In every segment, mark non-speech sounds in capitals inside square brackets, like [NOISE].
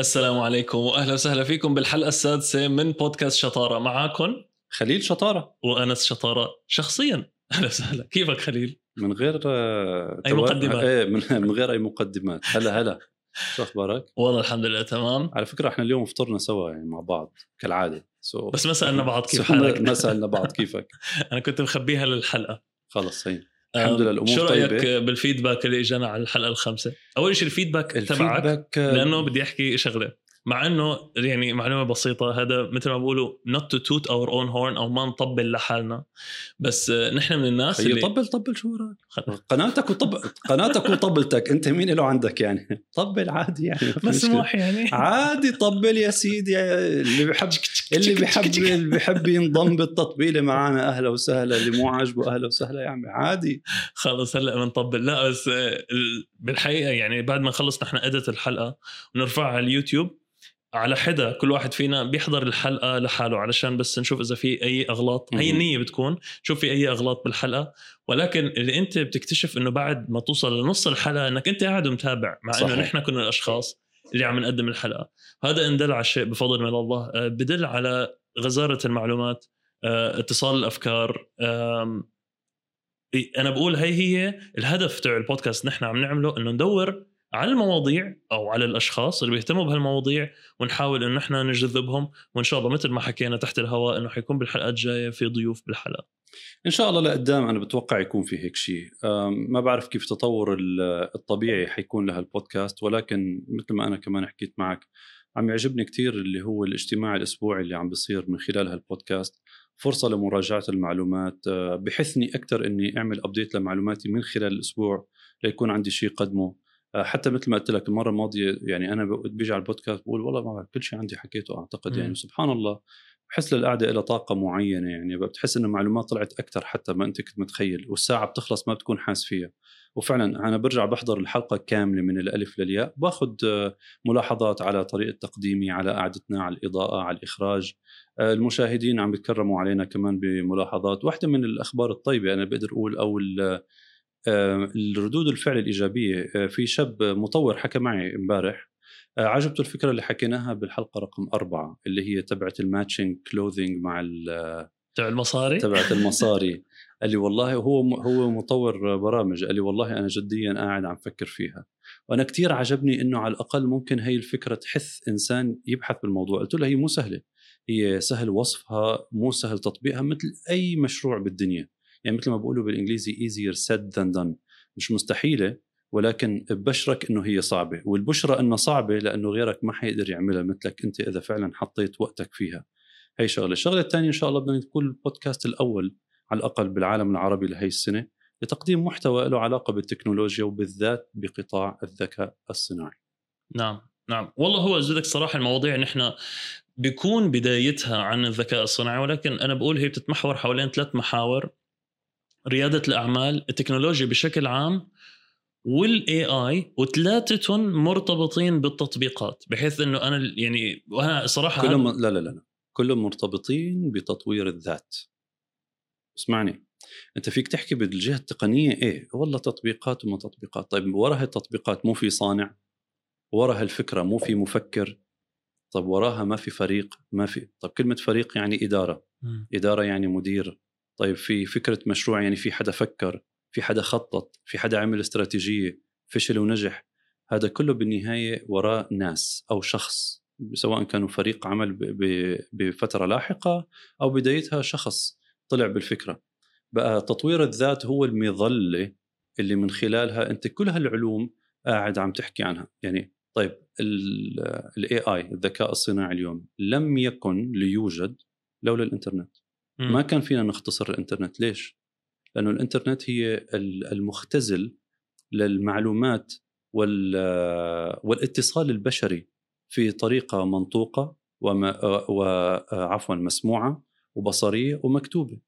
السلام عليكم وأهلا وسهلا فيكم بالحلقة السادسة من بودكاست شطارة. معاكم خليل شطارة. وأنس شطارة. شخصيا أهلا وسهلا. كيفك خليل؟ من غير آه، توا- مقدمات. إيه من, غير أي مقدمات. هلا هلا. شو أخبارك؟ والله الحمد لله تمام. على فكرة إحنا اليوم فطرنا سوا يعني مع بعض كالعادة. سو بس ما سألنا بعض كيف حالك؟ ما سألنا بعض كيفك. [LAUGHS] أنا كنت مخبيها للحلقة. خلص هي الحمد لله أم، الأمور شو رأيك طيبة. بالفيدباك اللي إجانا على الحلقة الخامسة؟ أول شيء الفيدباك تبعك الفيدباك لأنه بدي أحكي شغلة مع إنه يعني معلومة بسيطة هذا مثل ما بقولوا not to toot our own horn أو ما نطبل لحالنا بس نحن من الناس اللي طبل طبل شو وراك؟ قناتك وطب قناتك وطبلتك أنت مين له عندك يعني؟ [LAUGHS] طبل عادي يعني. مسموح يعني عادي طبل يا سيدي اللي بيحب اللي بيحب اللي بيحب ينضم بالتطبيله معنا أهلا وسهلا اللي مو عاجبه أهلا وسهلا يا عمي عادي خلص هلأ بنطبل لا بس آه، ال- بالحقيقة يعني بعد ما نخلص نحن ادت الحلقة ونرفعها على اليوتيوب على حدا كل واحد فينا بيحضر الحلقة لحاله علشان بس نشوف إذا في أي أغلاط هي. النيه بتكون شوف في أي أغلاط بالحلقة ولكن اللي أنت بتكتشف إنه بعد ما توصل لنص الحلقة إنك أنت قاعد ومتابع مع إنه صحيح. نحن كنا الأشخاص اللي عم نقدم الحلقة هذا إن دل على شيء بفضل من الله آه، بدل على غزارة المعلومات آه، اتصال الأفكار أنا بقول هي هي الهدف تاع البودكاست نحن عم نعمله إنه ندور على المواضيع أو على الأشخاص اللي بيهتموا بهالمواضيع ونحاول إنه نحن نجذبهم وإن شاء الله مثل ما حكينا تحت الهواء إنه حيكون بالحلقات الجاية في ضيوف بالحلقة. إن شاء الله لقدام أنا بتوقع يكون في هيك شيء ما بعرف كيف تطور ال- الطبيعي حيكون لها البودكاست ولكن مثل ما أنا كمان حكيت معك عم يعجبني كتير اللي هو الاجتماع الأسبوعي اللي عم بيصير من خلال هالبودكاست. فرصة لمراجعة المعلومات. أه، بحثني أكثر إني أعمل ابديت لمعلوماتي من خلال الأسبوع ليكون عندي شيء قدمه. حتى مثل ما قلت لك المرة الماضية يعني أنا بيجي على البودكاست بقول والله ما بعرف كل شيء عندي حكيته أعتقد. يعني سبحان الله. بحس للقعده لها طاقة معينة يعني بتحس انه المعلومات طلعت أكثر حتى ما أنت كنت متخيل والساعة بتخلص ما بتكون حاس فيها. وفعلا أنا برجع بحضر الحلقة كاملة من الألف للياء باخذ آه، ملاحظات على طريقة تقديمي على قعدتنا على الإضاءة على الإخراج. آه، المشاهدين عم بيتكرموا علينا كمان بملاحظات. واحدة من الأخبار الطيبة أنا بقدر أقول أو آه، الردود الفعل الإيجابية آه، في شاب مطور حكى معي امبارح آه، عجبته الفكرة اللي حكيناها بالحلقة رقم أربعة اللي هي تبعت ال matching clothing مع ال- تبع المصاري؟ تبعت المصاري. [LAUGHS] قال لي والله هو هو مطور برامج قال لي والله أنا جديا قاعد عم فكر فيها. وأنا كتير عجبني إنه على الأقل ممكن هي الفكرة تحث إنسان يبحث بالموضوع. قلت له هي مو سهلة هي سهل وصفها مو سهل تطبيقها مثل أي مشروع بالدنيا. يعني مثل ما بقولوا بالإنجليزي easier said than done. مش مستحيلة ولكن ببشرك إنه هي صعبة. والبشرى إنها صعبة لأنه غيرك ما حيقدر يعملها مثلك أنت إذا فعلا حطيت وقتك فيها. هي شغلة. الشغلة الثانية إن شاء الله بدنا نكون البودكاست الأول على الأقل بالعالم العربي لهي السنة لتقديم محتوى له علاقة بالتكنولوجيا وبالذات بقطاع الذكاء الصناعي. نعم نعم. والله هو زودك صراحة المواضيع نحن بيكون بدايتها عن الذكاء الصناعي ولكن أنا بقول هي بتتمحور حوالين ثلاث محاور. ريادة الأعمال التكنولوجيا بشكل عام والاي اي وثلاثتهم مرتبطين بالتطبيقات بحيث إنه أنا يعني وأنا صراحة كلهم لا لا لا. كلهم مرتبطين بتطوير الذات. اسمعني. أنت فيك تحكي بالجهة التقنية إيه؟ والله تطبيقات وما تطبيقات. طيب وراها التطبيقات مو في صانع وراها الفكرة مو في مفكر طب وراها ما في فريق ما في طب كلمة فريق يعني إدارة. مم. إدارة يعني مدير. طيب في فكرة مشروع يعني في حدا فكر في حدا خطط في حدا عمل استراتيجية فشل ونجح هذا كله بالنهاية وراء ناس أو شخص سواء كانوا فريق عمل ب- ب- بفترة لاحقة أو بدايتها شخص طلع بالفكرة. بقى تطوير الذات هو المظلة اللي من خلالها أنت كل هالعلوم قاعد عم تحكي عنها. يعني طيب الاي اي الذكاء الصناعي اليوم لم يكن ليوجد لولا الإنترنت. ما كان فينا نختصر الإنترنت. ليش؟ لأنه الإنترنت هي ال- المختزل للمعلومات وال والاتصال البشري في طريقة منطوقة وعفوا مسموعة وبصرية ومكتوبة.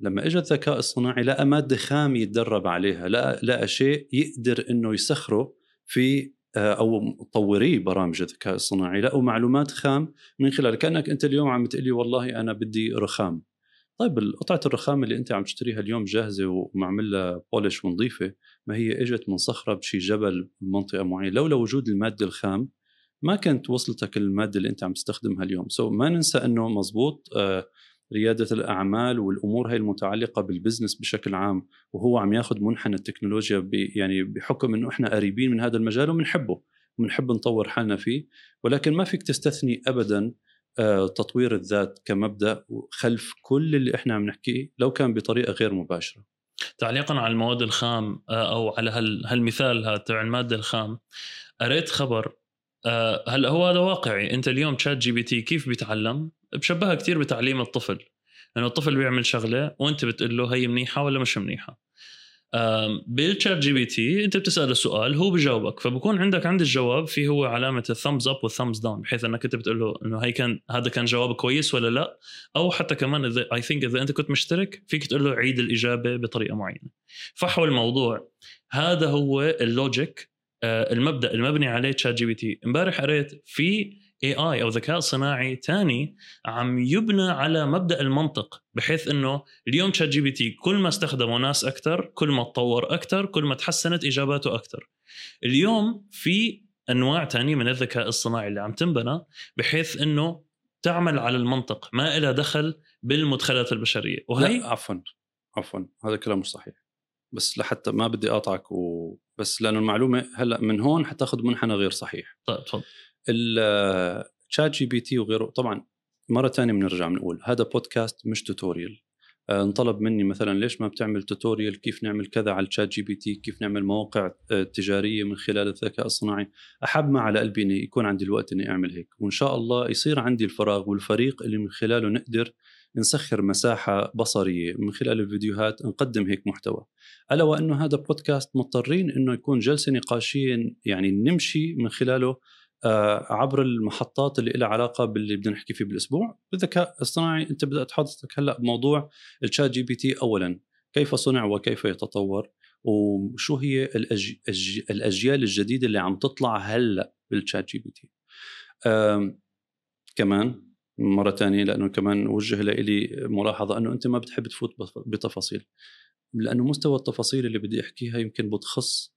لما اجى الذكاء الصناعي لقى مادة خام يتدرب عليها لقى, لقى شيء يقدر إنه يسخره في أو مطوري برامج الذكاء الصناعي لقوا معلومات خام من خلال. كأنك أنت اليوم عم تقول والله أنا بدي رخام. طيب قطعة الرخام اللي أنت عم تشتريها اليوم جاهزة ومعمل لها بولش ونظيفة ما هي إجت من صخرة بشي جبل بمنطقه معينة. لولا وجود المادة الخام ما كانت وصلتك المادة اللي أنت عم تستخدمها اليوم. so ما ننسى إنه مزبوط آه ريادة الأعمال والأمور هي المتعلقة بالبزنس بشكل عام وهو عم ياخذ منحنى التكنولوجيا يعني بحكم إنه إحنا قريبين من هذا المجال وبنحبه وبنحب نطور حالنا فيه ولكن ما فيك تستثني ابدا آه، تطوير الذات كمبدأ خلف كل اللي إحنا عم نحكيه لو كان بطريقة غير مباشرة. تعليقا على المواد الخام آه، أو على هالمثال هذا تبع المادة الخام قريت خبر آه، هلا هو هذا واقعي؟ أنت اليوم تشات جي بي تي كيف بيتعلم؟ بشبهها كثير بتعليم الطفل. يعني الطفل بيعمل شغلة وأنت بتقول له هي منيحة ولا مش منيحة. بالشات جي بي تي أنت بتساله سؤال هو بجاوبك. فبكون عندك عند الجواب في هو علامة ال thumbs up وال thumbs down بحيث إنك أنت بتقول له إنه هي كان هذا كان جواب كويس ولا لا؟ أو حتى كمان إذا I think إذا أنت كنت مشترك فيك تقول له عيد الإجابة بطريقة معينة. فحوى الموضوع هذا هو ال logic آه، المبدأ المبني عليه تشات جي بي تي إمبارح قريت في AI أو ذكاء صناعي ثاني عم يبنى على مبدأ المنطق بحيث إنه اليوم تشات جي بي تي كل ما استخدموا ناس أكثر كل ما تطور أكثر كل ما تحسنت إجاباته أكثر اليوم في أنواع ثانية من الذكاء الصناعي اللي عم تنبنى بحيث إنه تعمل على المنطق ما لها دخل بالمدخلات البشرية. وهي لا عفوا عفوا هذا كلام مش صحيح. بس لحتى ما بدي أقاطعك و... بس لأنه المعلومة هلأ من هون حتاخذ منحنى غير صحيح. طيب تفضل. الشات جي بي تي وغيره. طبعا مرة ثانية بنرجع بنقول هذا بودكاست مش tutorial آه، انطلب مني مثلا ليش ما بتعمل tutorial كيف نعمل كذا على الشات جي بي تي كيف نعمل مواقع آه، تجارية من خلال الذكاء الصناعي؟ أحب ما على قلبي إني يكون عندي الوقت إني أعمل هيك. وإن شاء الله يصير عندي الفراغ والفريق اللي من خلاله نقدر نسخر مساحة بصرية من خلال الفيديوهات نقدم هيك محتوى. ألا وأنه هذا بودكاست مضطرين أنه يكون جلسة نقاشية يعني نمشي من خلاله عبر المحطات اللي لها علاقة باللي بدنا نحكي فيه بالأسبوع. بالذكاء الصناعي أنت بدأت حضرتك هلأ بموضوع الشات جي بي تي اولا. كيف صنع وكيف يتطور؟ وشو هي الأج... الأجيال الجديدة اللي عم تطلع هلأ بالشات جي بي تي كمان مرة ثانية لأنه كمان وجه لي ملاحظة أنه أنت ما بتحب تفوت بتفاصيل. لأنه مستوى التفاصيل اللي بدي أحكيها يمكن بتخص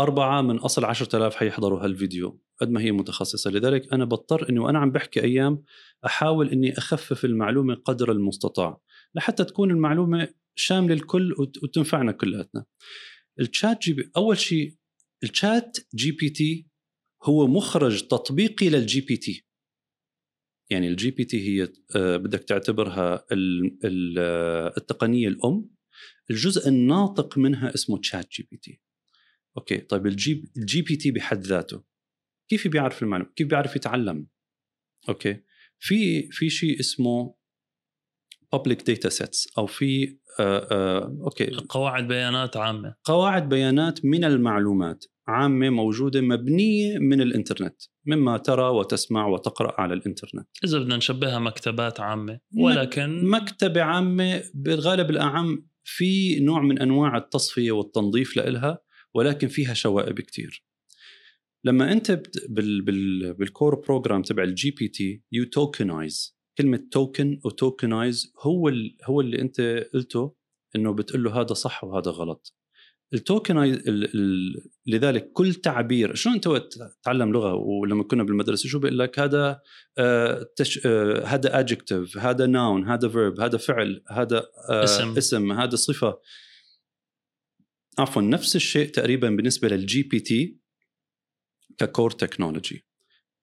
أربعة من أصل عشرة آلاف حيحضروا هالفيديو. قد ما هي متخصصة. لذلك أنا بضطر أني وأنا عم بحكي أيام أحاول أني أخفف المعلومة قدر المستطاع لحتى تكون المعلومة شاملة الكل وتنفعنا كلياتنا. الشات جي بي أول شيء الشات جي بي تي هو مخرج تطبيقي للجي بي تي. يعني الجي بي تي هي آه، بدك تعتبرها آه، التقنية الأم. الجزء الناطق منها اسمه تشات جي بي تي. okay طيب الجي الجي بي تي بحد ذاته كيف بيعرف المعلومة؟ كيف بيعرف يتعلم؟ okay في في شيء اسمه public data sets أو في آآ آآ okay. قواعد بيانات عامة. قواعد بيانات من المعلومات عامة موجودة مبنية من الإنترنت مما ترى وتسمع وتقرأ على الإنترنت. إذا بدنا نشبهها مكتبات عامة. ولكن مكتبة عامة بالغالب الأعم في نوع من أنواع التصفية والتنظيف لها ولكن فيها شوائب كتير. لما انت بال بال بال core program تبع الجي بي تي you tokenize كلمة token و tokenize هو ال هو اللي انت قلته انه بتقول له هذا صح وهذا غلط. ال tokenize لذلك كل تعبير شلون انت تتعلم لغة ولما كنا بالمدرسة شو بيقول لك؟ هذا آه تش آه هذا adjective هذا noun هذا verb هذا فعل هذا آه اسم. اسم هذا صفة. عفوا نفس الشيء تقريبا بالنسبة للجي بي تي ك core technology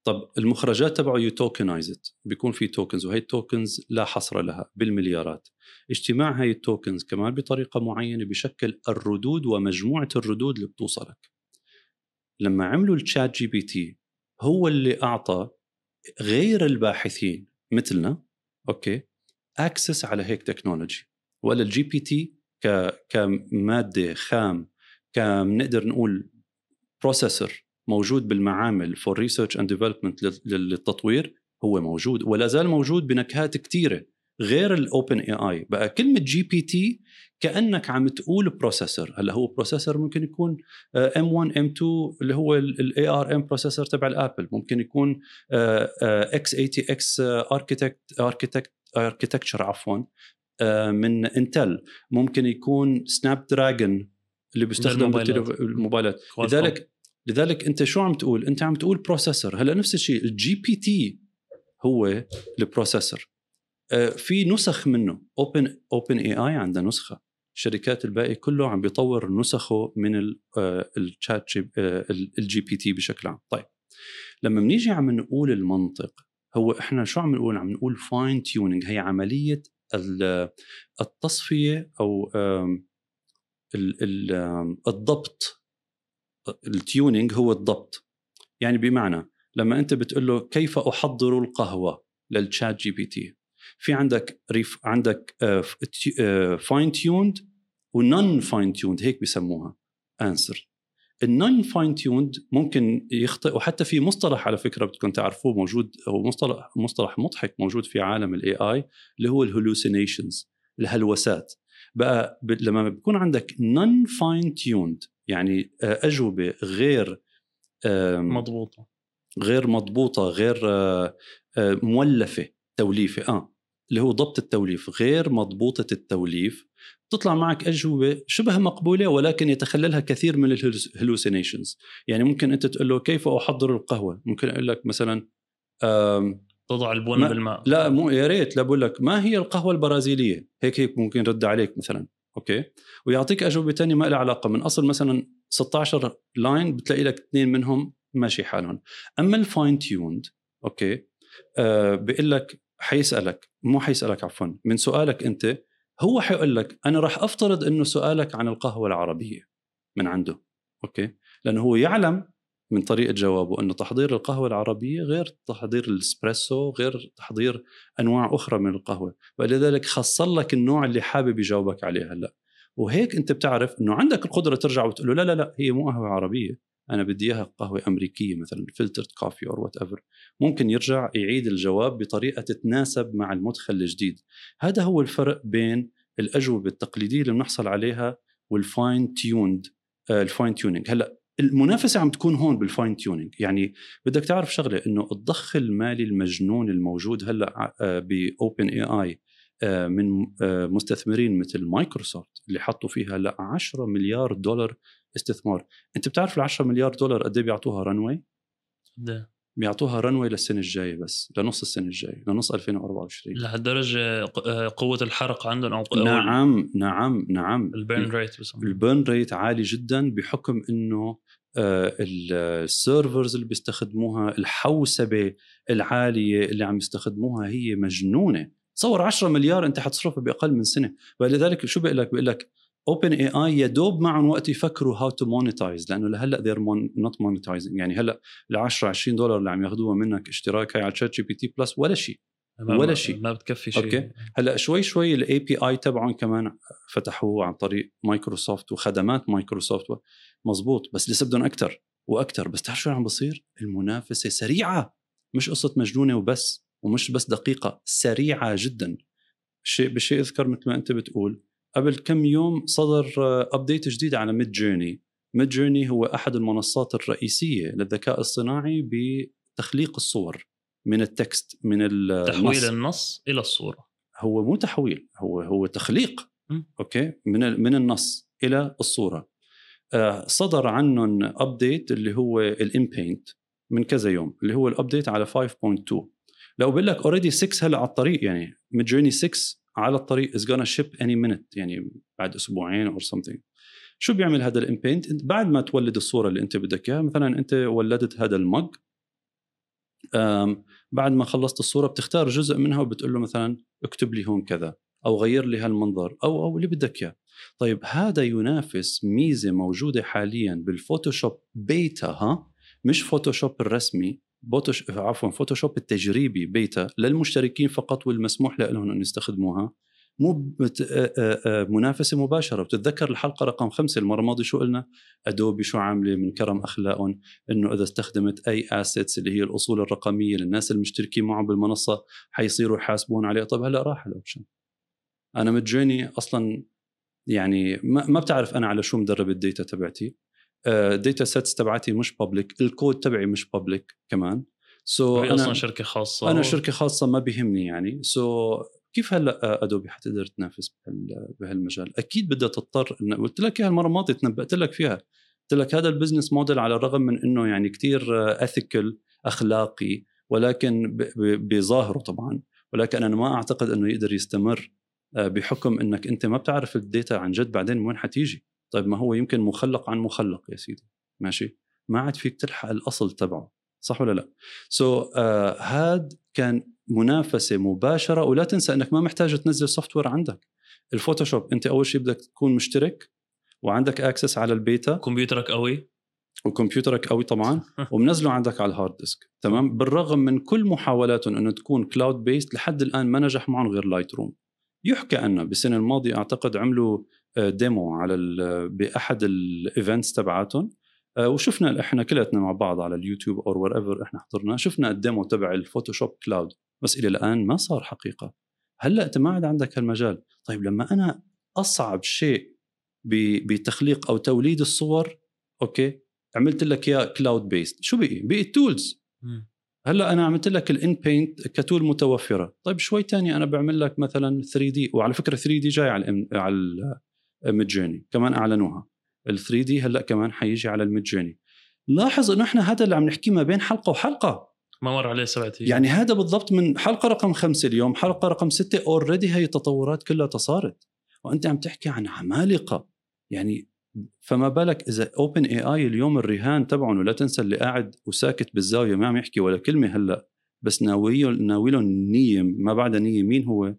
طب المخرجات تبعه you tokenize بيكون في tokens وهي ال tokens لا حصر لها بالمليارات. اجتماع هاي ال tokens كمان بطريقة معينة بشكل الردود ومجموعة الردود اللي بتوصلك. لما عملوا الشات جي بي تي هو اللي أعطى غير الباحثين مثلنا okay access على هيك technology ولا الجي بي تي كمادة خام كنقدر نقول processor موجود بالمعامل for research and development للتطوير هو موجود ولا زال موجود بنكهات كثيره غير ال OpenAI بقى كلمة GPT كأنك عم تقول processor هلأ هو processor ممكن يكون M1 M2 اللي هو ال ARM processor تبع ال Apple ممكن يكون x86 architect architect architecture عفوا. من انتل ممكن يكون سناب دراجون اللي بيستخدم بالموبايلات لذلك لذلك انت شو عم تقول؟ انت عم تقول processor هلا نفس الشيء ال GPT هو ال processor آه، في نسخ منه. Open OpenAI عندها نسخة. الشركات الباقي كله عم بيطور نسخه من الشات ال GPT بشكل عام. طيب لما بنيجي عم نقول المنطق هو إحنا شو عم نقول؟ عم نقول fine tuning هي عملية التصفية أو الضبط ال tuning هو الضبط. يعني بمعنى لما أنت بتقول له كيف أحضر القهوة لل ChatGPT؟ في عندك ريف عندك fine tuned و non fine tuned هيك بسموها. answer ال non fine tuned ممكن يخطئ وحتى في مصطلح على فكرة بدكم تعرفوه موجود هو مصطلح مصطلح مضحك موجود في عالم ال AI اللي هو ال hallucinations الهلوسات. بقى لما بيكون عندك non fine tuned يعني آه، أجوبة غير مضبوطة. غير مضبوطة غير آه، آه، مولفة توليفة آه. اللي هو ضبط التوليف غير مضبوطة التوليف تطلع معك أجوبة شبه مقبولة ولكن يتخللها كثير من ال hallucinations يعني ممكن أنت تقول له كيف أحضر القهوة؟ ممكن أقول لك مثلا تضع البن بالماء. لا مو يا ريت لا بقول لك ما هي القهوة البرازيلية؟ هيك هيك ممكن رد عليك مثلا أوكي؟ ويعطيك أجوبة ثانية ما لها علاقة من أصل مثلا 16 line بتلاقي لك اثنين منهم ماشي حالهم. أما ال fine tuned okay؟ آه بيقول لك حيسألك مو حيسألك عفوا من سؤالك أنت هو حيقول لك أنا راح أفترض إنه سؤالك عن القهوة العربية من عنده okay؟ لأنه هو يعلم من طريقة جوابه إنه تحضير القهوة العربية غير تحضير الإسبريسو غير تحضير أنواع أخرى من القهوة ولذلك خصل لك النوع اللي حابب يجاوبك عليه هلأ. وهيك أنت بتعرف إنه عندك القدرة ترجع وتقول له لا لا لا هي مو قهوة عربية. أنا بدي إياها قهوة أمريكية مثلا filtered coffee or whatever ممكن يرجع يعيد الجواب بطريقة تتناسب مع المدخل الجديد. هذا هو الفرق بين الأجوبة التقليدية اللي بنحصل عليها وال fine tuned ال fine tuning هلأ المنافسة عم تكون هون بال fine tuning يعني بدك تعرف شغلة إنه الضخ المالي المجنون الموجود هلأ ب OpenAI من آه، مستثمرين مثل مايكروسوفت اللي حطوا فيها هلأ 10 مليار دولار استثمار. أنت بتعرف ال 10 مليار دولار قد إيه بيعطوها runway ده. بيعطوها runway للسنة الجاية بس لنص السنة الجاية لنص 2024 لهالدرجة قوة الحرق عندهم أو نعم نعم نعم. ال burn rate ال burn rate عالي جدا بحكم إنه آه، ال servers اللي بيستخدموها الحوسبة العالية اللي عم يستخدموها هي مجنونة. تصور 10 مليار أنت حتصرفها بأقل من سنة. ولذلك شو بقول لك بقول لك OpenAI يا دوب معهم وقت يفكروا how to monetize لأنه لهلأ they're not monetizing يعني هلأ ال 10 20 دولار اللي عم ياخذوها منك اشتراك هاي على ChatGPT Plus ولا شيء ولا شيء. ما بتكفي شيء. okay؟ هلأ شوي شوي ال API تبعهم كمان فتحوه عن طريق مايكروسوفت وخدمات مايكروسوفت مزبوط بس لسه بدهم أكثر وأكثر بس تعرف شو عم بصير؟ المنافسة سريعة. مش قصة مجنونة وبس ومش بس دقيقة سريعة جدا. شيء بشيء أذكر مثل ما أنت بتقول. قبل كم يوم صدر update جديد على Midjourney Midjourney هو أحد المنصات الرئيسية للذكاء الصناعي بتخليق الصور من ال text من النص تحويل النص. إلى الصورة. هو مو تحويل هو هو تخليق م. okay؟ من من النص إلى الصورة. آه، صدر عنهم update اللي هو ال inpaint من كذا يوم اللي هو ال update على 5.2 لو بقول لك already 6 هلا على الطريق يعني Midjourney 6 على الطريق is gonna ship any minute يعني بعد أسبوعين or something. شو بيعمل هذا ال inpaint بعد ما تولد الصورة اللي إنت بدك إياها مثلا إنت ولدت هذا ال image بعد ما خلصت الصورة بتختار جزء منها وبتقول له مثلا اكتب لي هون كذا أو غير لي هالمنظر أو أو اللي بدك إياه. طيب هذا ينافس ميزة موجودة حاليا بال Photoshop beta ها؟ مش Photoshop الرسمي بوتوش عفوا Photoshop التجريبي بيتا للمشتركين فقط والمسموح لهم أن يستخدموها. مو منافسة مباشرة. بتتذكر الحلقة رقم خمسة المرة الماضية شو قلنا؟ Adobe شو عاملة من كرم أخلاقهم؟ إنه إذا استخدمت أي assets اللي هي الأصول الرقمية للناس المشتركين معهم بالمنصة حيصيروا يحاسبون عليها. طيب هلأ راح ال option. أنا متجيني أصلا يعني ما بتعرف أنا على شو مدرب ال data تبعتي. ال data sets تبعتي مش public ال code تبعي مش public كمان. so so أنا أصلا شركة خاصة. أنا شركة خاصة ما بيهمني يعني. so so كيف هلأ Adobe حتقدر تنافس بهالمجال؟ أكيد بدها تضطر قلت لك إياها المرة الماضية تنبأت لك فيها. قلت لك هذا ال business model على الرغم من إنه يعني كتير ethical أخلاقي ولكن بظاهره طبعا. ولكن أنا ما أعتقد إنه يقدر يستمر آه، بحكم إنك أنت ما بتعرف ال data عن جد بعدين من وين حتيجي. طيب ما هو يمكن مخلق عن مخلق يا سيدي ماشي؟ ما عاد فيك تلحق الأصل تبعه صح ولا لا؟ so, آه هاد كان منافسة مباشرة ولا تنسى إنك ما محتاج تنزل software عندك. ال Photoshop أنت أول شيء بدك تكون مشترك وعندك access على البيتا. كمبيوترك قوي. وكمبيوترك قوي طبعا [LAUGHS] ومنزله عندك على ال hard disk تمام؟ بالرغم من كل محاولاتهم إنه تكون cloud based لحد الآن ما نجح معهم غير Lightroom يحكى انه بالسنة الماضية أعتقد عملوا demo على ال- بأحد ال events تبعاتهم. آه، وشفنا إحنا كلياتنا مع بعض على اليوتيوب أو wherever إحنا حضرنا شفنا ال demo تبع ال Photoshop cloud. بس إلى الآن ما صار حقيقة. هلأ أنت ما عاد عندك هالمجال. طيب لما أنا أصعب شيء بتخليق أو توليد الصور أوكي عملت لك اياه cloud based شو بقي؟ بقي ال tools هلأ أنا عملت لك ال inpaint ك tool متوفرة. طيب شوي تاني أنا بعمل لك مثلا 3D وعلى فكرة 3D جاي على على ال Midjourney كمان أعلنوها. ال 3D هلأ كمان حيجي على ال Midjourney لاحظ إنه إحنا هذا اللي عم نحكيه ما بين حلقة وحلقة. ما مر عليه سبعة أيام. يعني هذا بالضبط من حلقة رقم خمسة اليوم حلقة رقم ستة already هي التطورات كلها صارت وأنت عم تحكي عن عمالقة. يعني فما بالك إذا OpenAI اليوم الرهان تبعهم ولا تنسى اللي قاعد وساكت بالزاوية ما عم يحكي ولا كلمة هلأ. بس ناويه ناوي نية ما بعدها نية مين هو؟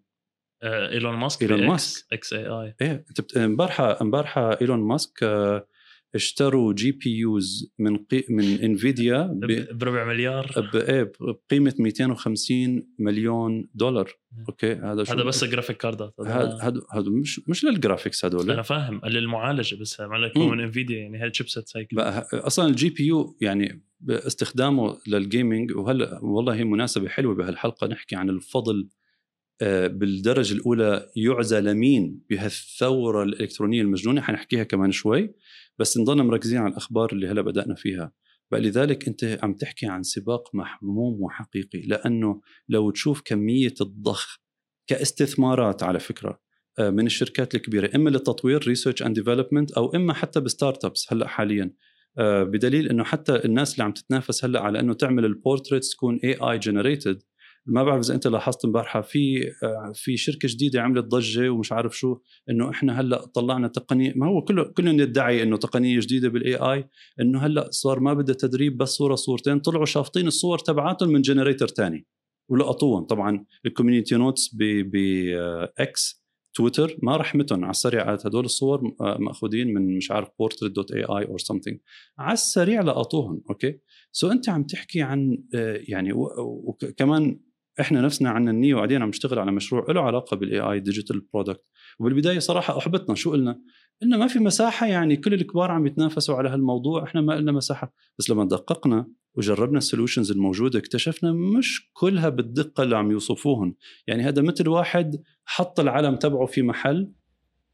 آه، إيلون ماسك ب X- ماسك. xAI. إيه أنت امبارحه امبارحة إيلون ماسك آه، اشتروا GPUs من قي من Nvidia [LAUGHS] ب... بربع مليار. ب... إيه بقيمه 250 مليون دولار. أوكي هذا شو هذا بس جرافيك كاردات هذا هذا هذا مش مش لل graphics هذول. أنا فاهم للمعالجة بس. هو من Nvidia يعني هاي ال chipset هيك أصلا ال GPU يعني باستخدامه لل gaming وهلا والله هي مناسبة حلوة بهالحلقة نحكي عن الفضل بالدرجة الأولى يعزى لمين بهالثوره الإلكترونية المجنونة؟ حنحكيها كمان شوي بس نضلنا مركزين على الأخبار اللي هلا بدأنا فيها. بقى لذلك أنت عم تحكي عن سباق محموم وحقيقي لأنه لو تشوف كمية الضخ كاستثمارات على فكرة آه، من الشركات الكبيرة إما للتطوير research and development أو إما حتى ب startups هلأ حاليا. آه، بدليل إنه حتى الناس اللي عم تتنافس هلأ على إنه تعمل ال portraits تكون AI generated ما بعرف إذا أنت لاحظت امبارحة في آه، في شركة جديدة عملت ضجة ومش عارف شو إنه إحنا هلأ طلعنا تقنيه ما هو كله كلهم يدعي إنه تقنية جديدة بال AI إنه هلأ صار ما بدها تدريب بس صورة صورتين طلعوا شافطين الصور تبعاتهم من generator تاني ولقطوهم. طبعا ال community notes ب X Twitter ما رحمتهم على السريع قالت هدول الصور آه، ماخذين من مش عارف portrait dot AI or something على السريع لقطوهم أوكي؟ so أنت عم تحكي عن آه، يعني وكمان إحنا نفسنا عنا النية وبعدين عم نشتغل على مشروع له علاقة بال AI digital product وبالبداية صراحة أحبطنا. شو قلنا؟ قلنا ما في مساحة يعني كل الكبار عم يتنافسوا على هالموضوع. إحنا ما لنا مساحة. بس لما دققنا وجربنا ال solutions الموجودة اكتشفنا مش كلها بالدقة اللي عم يوصفوهن. يعني هذا مثل واحد حط العلم تبعه في محل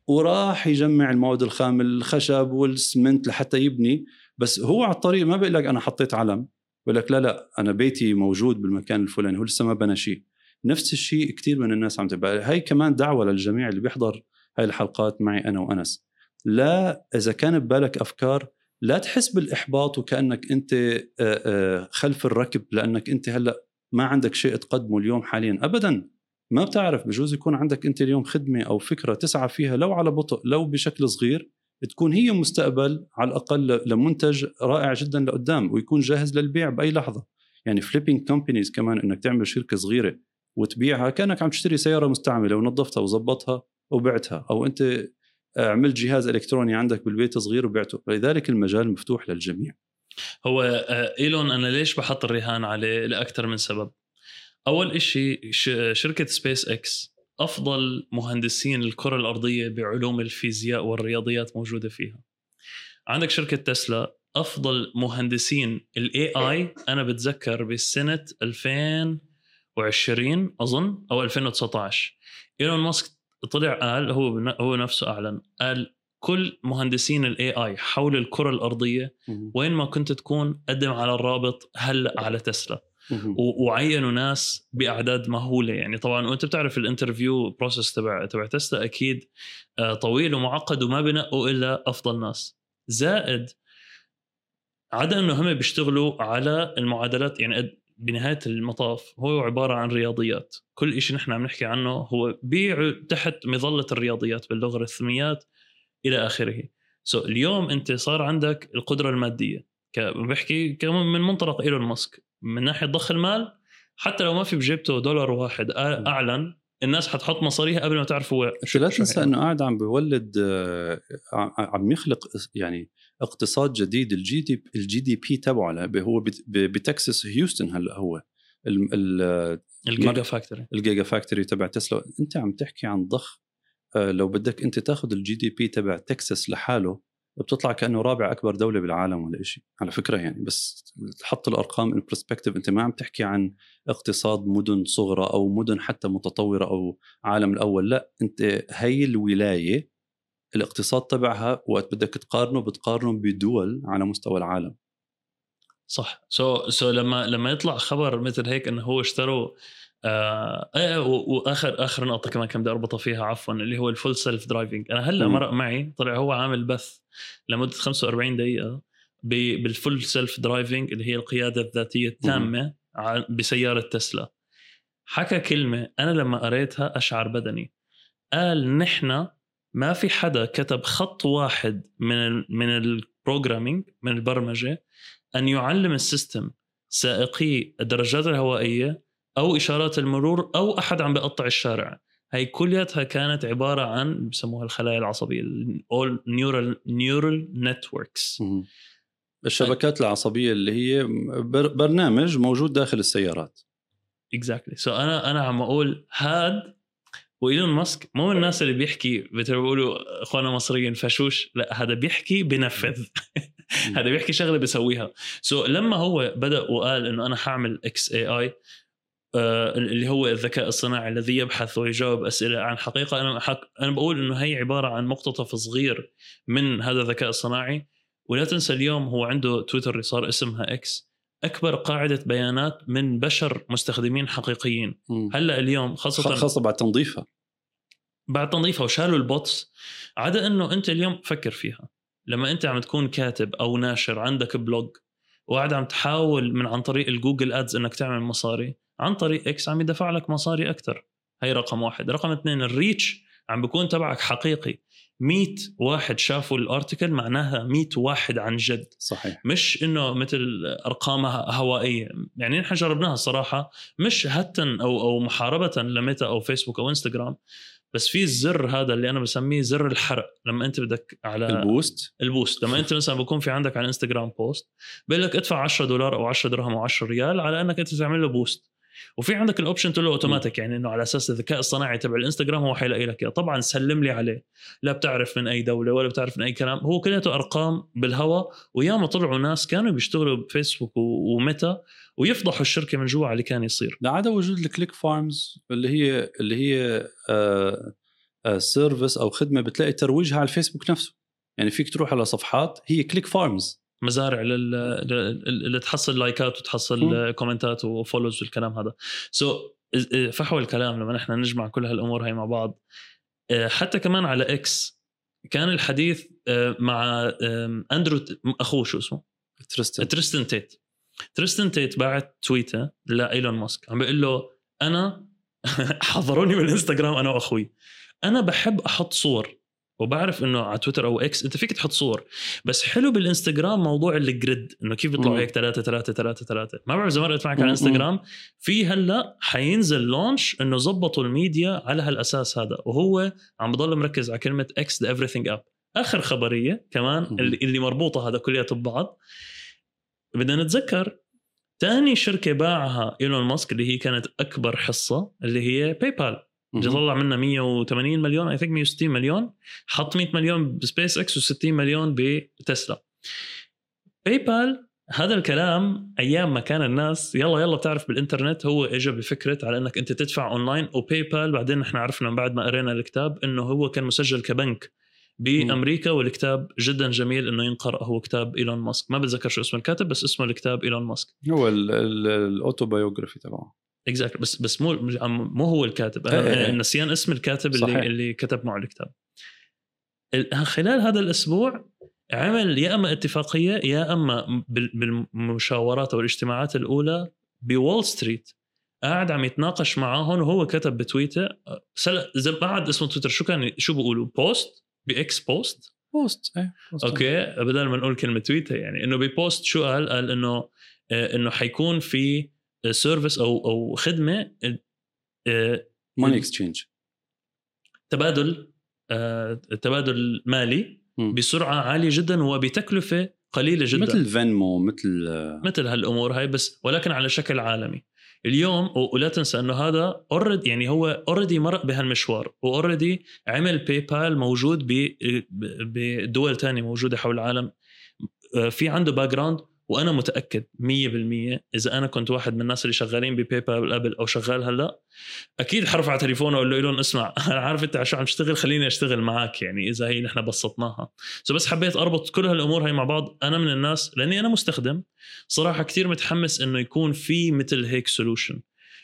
وراح يجمع المواد الخام الخشب والسمنت لحتى يبني. بس هو على الطريق ما بيقول لك أنا حطيت علم. بقول لك لا لا أنا بيتي موجود بالمكان الفلاني هو لسه ما بنى شيء. نفس الشيء كثير من الناس عم تبقى. هاي كمان دعوة للجميع اللي بيحضر هاي الحلقات معي أنا وأنس. لا إذا كان ببالك أفكار لا تحس بالإحباط وكأنك أنت خلف الركب لأنك أنت هلأ ما عندك شيء تقدمه اليوم حاليا. ابدا ما بتعرف بجوز يكون عندك أنت اليوم خدمة أو فكرة تسعى فيها لو على بطء لو بشكل صغير تكون هي مستقبل على الأقل لمنتج رائع جدا لقدام ويكون جاهز للبيع بأي لحظة. يعني flipping companies كمان إنك تعمل شركة صغيرة وتبيعها كأنك عم تشتري سيارة مستعملة ونظفتها وظبطها وبعتها. أو أنت عملت جهاز إلكتروني عندك بالبيت صغير وبعته. فلذلك المجال مفتوح للجميع. هو آه، إيلون أنا ليش بحط الرهان عليه لأكثر من سبب؟ أول شيء شركة سبيس إكس أفضل مهندسين الكرة الأرضية بعلوم الفيزياء والرياضيات موجودة فيها. عندك شركة تسلا أفضل مهندسين ال AI أنا بتذكر بسنه 2020 أظن أو 2019 إيلون ماسك طلع قال هو هو نفسه أعلن قال كل مهندسين ال AI حول الكرة الأرضية وين ما كنت تكون قدم على الرابط هلأ على تسلا. وعينوا ناس بأعداد مهولة. يعني طبعا وأنت بتعرف ال interview process تبع تبع تسلا أكيد آه، طويل ومعقد وما بنقوا إلا أفضل ناس. زائد عدا إنه هم بيشتغلوا على المعادلات. يعني بنهاية المطاف هو عبارة عن رياضيات. كل شيء نحن عم نحكي عنه هو بيع تحت مظلة الرياضيات باللوغاريتميات إلى آخره. so, اليوم أنت صار عندك القدرة المادية. بحكي من منطلق إيلون ماسك. من ناحية ضخ المال حتى لو ما في بجيبته دولار واحد أعلن الناس حتحط مصاريها قبل ما تعرف هو شو لا تنسى. إنه قاعد عم بولد آه، عم يخلق يعني اقتصاد جديد ال GD ال GDP تبعه هو بتكساس هيوستن هلا هو. ال- Giga factory. ال Giga factory تبع تسلا. أنت عم تحكي عن ضخ آه، لو بدك أنت تاخذ ال GDP تبع تكساس لحاله بتطلع كأنه رابع أكبر دولة بالعالم ولا شيء على فكرة يعني. بس تحط الأرقام in perspective أنت ما عم تحكي عن اقتصاد مدن صغرى أو مدن حتى متطورة أو عالم الأول لا. أنت هي الولاية الاقتصاد تبعها وقت بدك تقارنه بتقارنه بدول على مستوى العالم. صح. so, so لما لما يطلع خبر مثل هيك إنه هو اشتروا آه آه، وآخر آخر نقطة كمان كان بدي أربطها فيها عفوا اللي هو ال full self driving أنا هلأ. مرق معي طلع هو عامل بث لمدة 45 دقيقة بال full self driving اللي هي القيادة الذاتية التامة بسيارة تسلا. حكى كلمة أنا لما قريتها أشعر بدني. قال نحن ما في حدا كتب خط واحد من ال من programming من البرمجة أن يعلم ال system سائقي الدراجات الهوائية أو إشارات المرور أو أحد عم بيقطع الشارع. هي كلياتها كانت عبارة عن بسموها الخلايا العصبية all neural neural networks. الشبكات العصبية اللي هي بر- برنامج موجود داخل السيارات. exactly so أنا أنا عم أقول هاد وإيلون ماسك مو من الناس اللي بيحكي بيقولوا إخواننا مصريين فشوش لا هذا بيحكي بنفذ. [LAUGHS] هذا بيحكي شغلة بيسويها so so, لما هو بدأ وقال إنه أنا حاعمل xAI اللي هو الذكاء الصناعي الذي يبحث ويجاوب أسئلة عن حقيقة. أنا حق أنا بقول إنه هي عبارة عن مقتطف صغير من هذا الذكاء الصناعي. ولا تنسى اليوم هو عنده تويتر اللي صار اسمها إكس أكبر قاعدة بيانات من بشر مستخدمين حقيقيين. هلأ اليوم خاصة خاصة بعد تنظيفها. بعد تنظيفها وشالوا ال bots عدا إنه أنت اليوم فكر فيها. لما أنت عم تكون كاتب أو ناشر عندك blog وقاعد عم تحاول من عن طريق ال Google Ads إنك تعمل مصاري عن طريق إكس عم يدفع لك مصاري أكثر هي رقم واحد. رقم اثنين ال reach عم بيكون تبعك حقيقي. 100 واحد شافوا ال article معناها 100 واحد عن جد. صحيح. مش إنه مثل ارقامها هوائية. يعني نحن جربناها الصراحة. مش hate أو أو محاربة لميتا أو فيسبوك أو إنستغرام. بس في الزر هذا اللي أنا بسميه زر الحرق. لما أنت بدك على ال boost؟ ال boost. لما أنت مثلا بكون في عندك على الانستغرام post بيقول لك ادفع 10 دولار أو 10 درهم أو 10 ريال على إنك أنت تعمل له boost. وفي عندك ال option تقول له اوتوماتيك يعني إنه على أساس الذكاء الصناعي تبع الإنستغرام هو حيلاقي لك إياه. طبعا سلم لي عليه. لا بتعرف من أي دولة ولا بتعرف من أي كلام. هو كلياته أرقام بالهواء وياما طلعوا ناس كانوا بيشتغلوا بفيسبوك وميتا ويفضحوا الشركة من جوا على اللي كان يصير. عدا وجود ال click farms اللي هي اللي هي آه آه service أو خدمة بتلاقي ترويجها على الفيسبوك نفسه. يعني فيك تروح على صفحات هي click farms مزارع لل... تحصل لايكات وتحصل مم. كومنتات و follows والكلام هذا. so so, فحوى الكلام لما نحن نجمع كل هالأمور هاي مع بعض. آه، حتى كمان على إكس كان الحديث آه، مع اندرو أخوه شو اسمه؟ تريستن تريستن تيت تريستن تيت بعت تويته لايلون ماسك عم بيقول له أنا [LAUGHS] حضروني بالإنستغرام أنا وأخوي. أنا بحب أحط صور. وبعرف إنه على تويتر أو إكس أنت فيك تحط صور بس حلو بالإنستغرام موضوع ال grid إنه كيف بيطلعوا. هيك ثلاثة ثلاثة ثلاثة ثلاثة ما بعرف إذا مرقت معك. على الانستغرام في هلأ حينزل launch إنه زبطوا الميديا على هالأساس هذا وهو عم بضل مركز على كلمة إكس the everything app آخر خبرية كمان. اللي, اللي مربوطة هذا كلياته ببعض بدنا نتذكر تاني شركة باعها إيلون ماسك اللي هي كانت أكبر حصة اللي هي باي بال اللي طلع منها 180 مليون I think 160 مليون. حط 100 مليون بسبيس إكس و60 مليون بتسلا. باي بال هذا الكلام أيام ما كان الناس يلا يلا بتعرف بالإنترنت هو اجى بفكرة على إنك أنت تدفع اونلاين وباي بال بعدين نحن عرفنا من بعد ما قرينا الكتاب إنه هو كان مسجل كبنك بأمريكا والكتاب جدا جميل إنه ينقرأ هو كتاب إيلون ماسك. ما بتذكر شو اسم الكاتب بس اسمه الكتاب إيلون ماسك. هو ال autobiography تبعه. exactly بس بس مو مو هو الكاتب. إيه إيه أنا إيه. نسيان اسم الكاتب صحيح. اللي اللي كتب معه الكتاب. ال- خلال هذا الأسبوع عمل يا أما اتفاقية يا أما بال- بالمشاورات أو الاجتماعات الأولى ب Wall Street. قاعد عم يتناقش معاهم وهو كتب بتويتر. سل... عاد اسمه تويتر شو كان شو بيقولوا؟ post؟ بإكس post؟ post إيه. okay. بدل ما نقول كلمة تويتر يعني. إنه ب post شو قال؟ قال إنه إنه حيكون في service أو أو خدمة آه، money exchange تبادل آه، تبادل مالي. بسرعة عالية جدا وبتكلفة قليلة جدا. مثل فينمو مثل آه، مثل هالأمور هاي بس ولكن على شكل عالمي. اليوم ولا تنسى إنه هذا already يعني هو already مرق بهالمشوار و already عمل باي بال موجود بدول تانية موجودة حول العالم. آه، في عنده background وأنا متأكد 100% إذا أنا كنت واحد من الناس اللي شغالين بباي بال قبل أو شغال هلأ أكيد حرفع على تليفونه واقول له لهم اسمع أنا [LAUGHS] عارف أنت شو عم تشتغل خليني أشتغل معك يعني إذا هي نحن بسطناها. so بس حبيت أربط كل هالأمور هاي مع بعض أنا من الناس لأني أنا مستخدم صراحة كثير متحمس إنه يكون في مثل هيك solution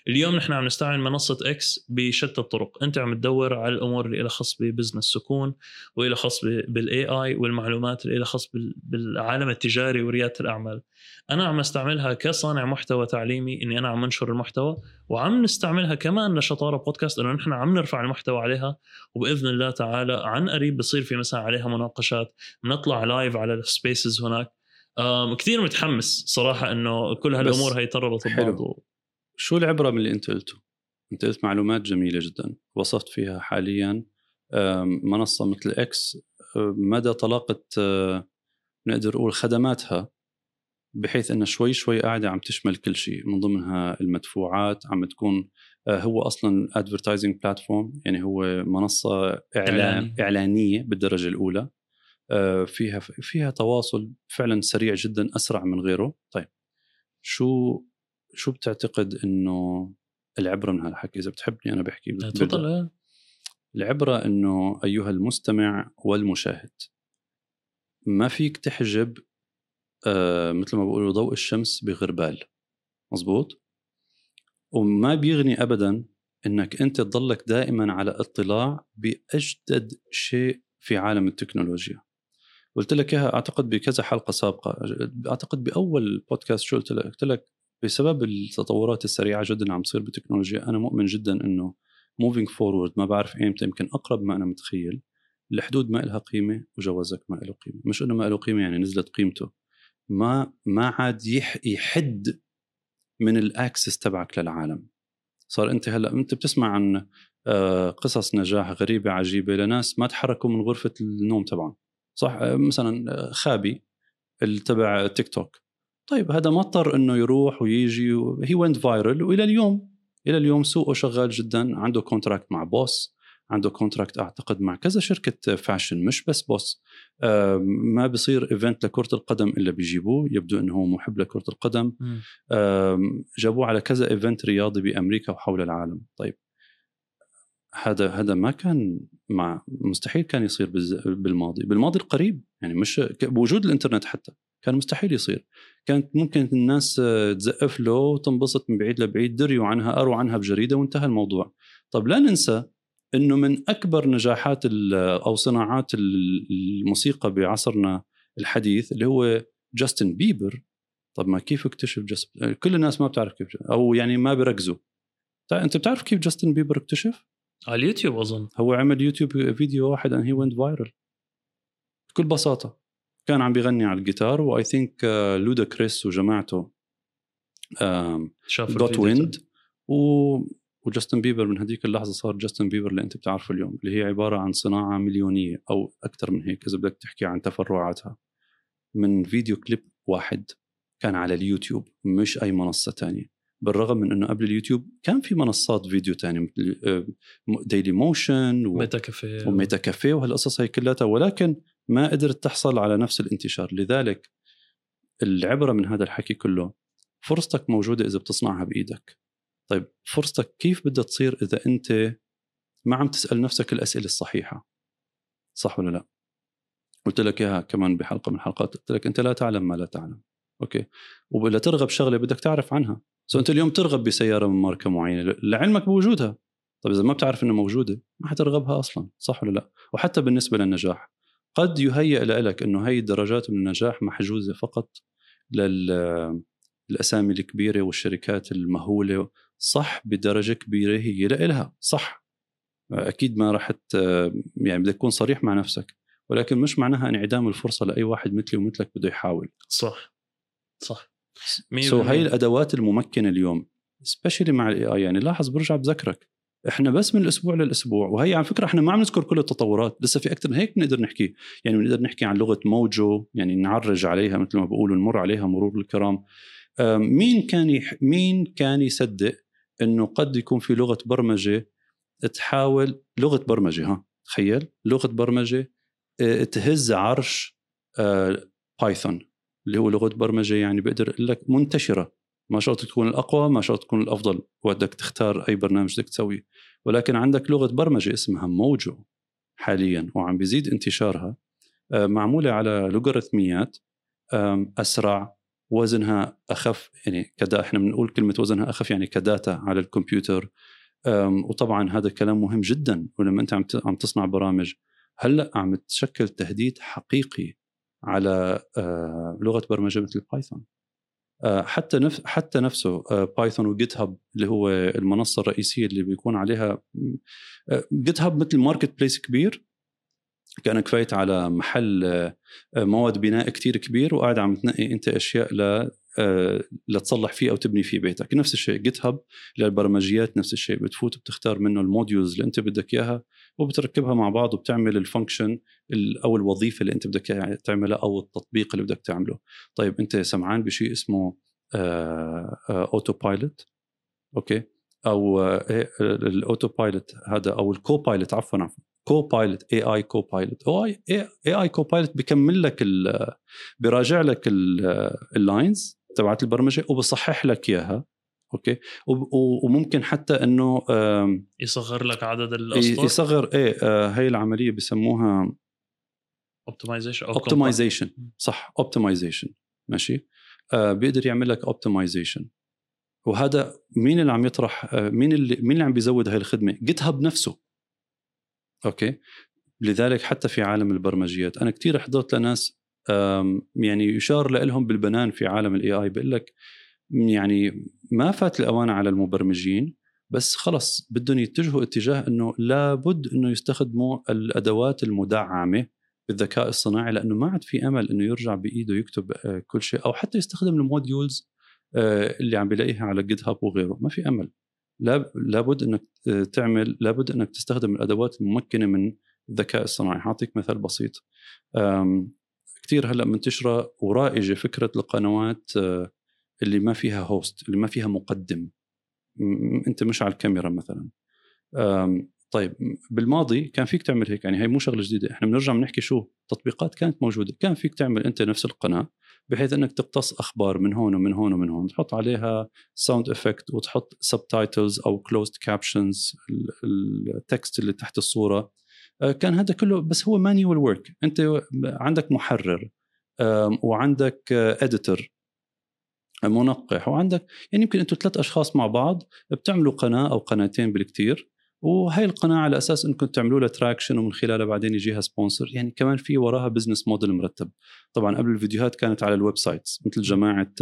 اليوم نحن عم نستعمل منصة إكس بشتى الطرق، أنت عم تدور على الأمور اللي لها خص ببزنس سكول وإلها خص بال AI والمعلومات اللي لها خص بال- بالعالم التجاري وريادة الأعمال. أنا عم استعملها كصانع محتوى تعليمي إني أنا عم أنشر المحتوى وعم نستعملها كمان لشطارة بودكاست إنه نحن عم نرفع المحتوى عليها وبإذن الله تعالى عن قريب بصير في مثلا عليها مناقشات بنطلع live على ال spaces هناك كثير متحمس صراحة إنه كل هالأمور هي تربط. ببعض شو العبرة من اللي أنت قلته؟ أنت قلت معلومات جميلة جدا وصفت فيها حاليا منصة مثل إكس آم، مدى طلاقة آه، نقدر نقول خدماتها بحيث إنها شوي شوي قاعدة عم تشمل كل شيء من ضمنها المدفوعات عم تكون آه، هو أصلا advertising platform يعني هو منصة إعلان. إعلانية بالدرجة الأولى آه، فيها فيها تواصل فعلا سريع جدا أسرع من غيره طيب شو شو بتعتقد إنه العبرة من هالحكي؟ إذا بتحبني أنا بحكي. تفضل. العبرة إنه أيها المستمع والمشاهد ما فيك تحجب آه مثل ما بيقولوا ضوء الشمس بغربال. مزبوط وما بيغني ابدا إنك أنت تضلك دائما على اطلاع بأجدد شيء في عالم التكنولوجيا. قلت لك إياها أعتقد بكذا حلقة سابقة. أعتقد بأول بودكاست شو قلت لك؟ قلت لك بسبب التطورات السريعة جدا اللي عم تصير بالتكنولوجيا أنا مؤمن جدا إنه moving forward ما بعرف ايمتى يمكن أقرب ما أنا متخيل الحدود ما لها قيمة وجوازك ما له قيمة. مش إنه ما له قيمة يعني نزلت قيمته. ما ما عاد يح يحد من ال access تبعك للعالم. صار أنت هلأ أنت بتسمع عن آه، قصص نجاح غريبة عجيبة لناس ما تحركوا من غرفة النوم تبعهم. صح؟ آه، مثلا آه، خابي تبع تيك توك طيب هذا ما اضطر إنه يروح ويجي he went viral وإلى اليوم. إلى اليوم سوقه شغال جدا عنده contract مع بوس عنده contract أعتقد مع كذا شركة fashion مش بس بوس. آه، ما بصير event لكرة القدم إلا بيجيبوه يبدو إنه هو محب لكرة القدم. آم، جابوه على كذا event رياضي بأمريكا وحول العالم. طيب. هذا هذا ما كان مع مستحيل كان يصير بالماضي. بالماضي القريب يعني مش بوجود الإنترنت حتى. كان مستحيل يصير. كانت ممكن الناس تزقف له وتنبسط من بعيد لبعيد دريوا عنها قروا عنها بجريدة وانتهى الموضوع. طب لا ننسى إنه من أكبر نجاحات أو صناعات ال- الموسيقى بعصرنا الحديث اللي هو جاستن بيبر. طب ما كيف اكتشف جاستن كل الناس ما بتعرف كيف أو يعني ما بيركزوا. أنت بتعرف كيف جاستن بيبر اكتشف؟ على اليوتيوب أظن. هو عمل يوتيوب فيديو واحد and he went viral بكل بساطة. كان عم بيغني على الجيتار و I think لوداكريس وجماعته آم، شاف that went و وجاستن بيبر من هذيك اللحظة صار جاستن بيبر اللي أنت بتعرفه اليوم اللي هي عبارة عن صناعة مليونية أو أكثر من هيك إذا بدك تحكي عن تفرعاتها. من فيديو كليب واحد كان على اليوتيوب مش أي منصة تانية. بالرغم من إنه قبل اليوتيوب كان في منصات فيديو تانية مثل ديلي موشن و... ميتا كافيه وميتا كافيه وهالقصص هي كلها ولكن ما قدرت تحصل على نفس الانتشار. لذلك العبرة من هذا الحكي كله فرصتك موجودة إذا بتصنعها بإيدك. طيب فرصتك كيف بدها تصير إذا أنت ما عم تسأل نفسك الأسئلة الصحيحة؟ صح ولا لا؟ قلت لك إياها كمان بحلقة من الحلقات قلت لك أنت لا تعلم ما لا تعلم. أوكي. ولا ترغب شغلة بدك تعرف عنها. سو أنت اليوم ترغب بسيارة من ماركة معينة. لعلمك بوجودها. طيب إذا ما بتعرف إنها موجودة ما حترغبها أصلا. صح ولا لا؟ وحتى بالنسبة للنجاح. قد يهيئ لك أنه هي الدرجات من النجاح محجوزة فقط للأسامي الكبيرة والشركات المهولة صح بدرجة كبيرة هي لها صح. أكيد ما راح يعني بدك تكون صريح مع نفسك ولكن مش معناها انعدام الفرصة لأي واحد مثلي ومثلك بده يحاول. صح صح. so so هاي الأدوات الممكنة اليوم specially مع ال AI يعني لاحظ برجع بذكرك. إحنا بس من الأسبوع للأسبوع. وهي على فكرة إحنا ما عم نذكر كل التطورات لسه في أكثر من هيك بنقدر نحكي. يعني بنقدر نحكي عن لغة موجو يعني نعرج عليها مثل ما بقولوا نمر عليها مرور الكرام مين كان يح... مين كان يصدق إنه قد يكون في لغة برمجة تحاول لغة برمجة ها تخيل لغة برمجة آه، تهز عرش بايثون آه، اللي هو لغة برمجة يعني بقدر أقول لك منتشرة. ما شرط تكون الأقوى ما شرط تكون الأفضل وقتك تختار أي برنامج بدك تسويه. ولكن عندك لغة برمجة اسمها موجو حاليا وعم بيزيد انتشارها. آه، معمولة على لوغاريتميات أسرع وزنها أخف يعني كدا إحنا بنقول كلمة وزنها أخف يعني كداتا على الكمبيوتر. وطبعا هذا كلام مهم جدا ولما أنت عم عم تصنع برامج هلأ عم تشكل تهديد حقيقي على آه، لغة برمجة مثل بايثون حتى نفس حتى نفسه بايثون وجيت هاب اللي هو المنصة الرئيسية اللي بيكون عليها جيت هاب مثل marketplace كبير. كأنك فايت على محل آه، مواد بناء كتير كبير وقاعد عم تنقي أنت أشياء آه، لتصلح فيه أو تبني فيه بيتك. نفس الشيء جيت هاب للبرمجيات نفس الشيء. بتفوت بتختار منه ال modules اللي أنت بدك إياها وبتركبها مع بعض وبتعمل ال function أو الوظيفة اللي أنت بدك تعملها أو التطبيق اللي بدك تعمله. طيب أنت سمعان بشيء اسمه auto pilot أوكي؟ أو إيه، ال auto pilot هذا أو ال copilot عفوا عفوا. كو بايلوت اي اي كو بايلوت اي اي كو بايلوت بكمل لك بيراجع لك ال lines تبعت البرمجة وبصحح لك إياها أوكي؟ وممكن حتى إنه يصغر لك عدد الاسطر يصغر إيه آه، هي العملية بسموها optimization optimization صح optimization ماشي؟ آه بيقدر يعمل لك optimization وهذا مين اللي عم يطرح آه مين اللي مين اللي عم بيزود هاي الخدمة؟ جيت هاب نفسه. أوكي؟ لذلك حتى في عالم البرمجيات. أنا كثير حضرت لناس يعني يشار لهم بالبنان في عالم ال AI بيقول لك يعني ما فات الاوان على المبرمجين بس خلص بدهم يتجهوا اتجاه إنه لابد إنه يستخدموا الأدوات المدعمة بالذكاء الصناعي لأنه ما عاد في أمل إنه يرجع بإيده يكتب آه، كل شيء أو حتى يستخدم ال modules آه، اللي عم بلاقيها على جيت هاب وغيره. ما في أمل. لابد إنك آه، تعمل لابد إنك تستخدم الأدوات الممكنة من الذكاء الصناعي. اعطيك مثال بسيط. كثير هلأ منتشره ورائجة فكرة القنوات اللي ما فيها هوست اللي ما فيها مقدم. أنت مش على الكاميرا مثلا. طيب بالماضي كان فيك تعمل هيك يعني هي مو شغلة جديدة. إحنا بنرجع بنحكي شو تطبيقات كانت موجودة. كان فيك تعمل أنت نفس القناة بحيث إنك تقتص أخبار من هون ومن هون ومن هون. تحط عليها sound effect وتحط subtitles أو closed captions ال text اللي تحت الصورة. آه، كان هذا كله بس هو manual work أنت عندك محرر وعندك editor منقح وعندك يعني يمكن أنتم ثلاث أشخاص مع بعض بتعملوا قناة أو قناتين بالكثير وهي القناة على أساس أنكم تعملوا لها traction ومن خلالها بعدين يجيها sponsor يعني كمان في وراها business model مرتب. طبعا قبل الفيديوهات كانت على ال websites مثل جماعة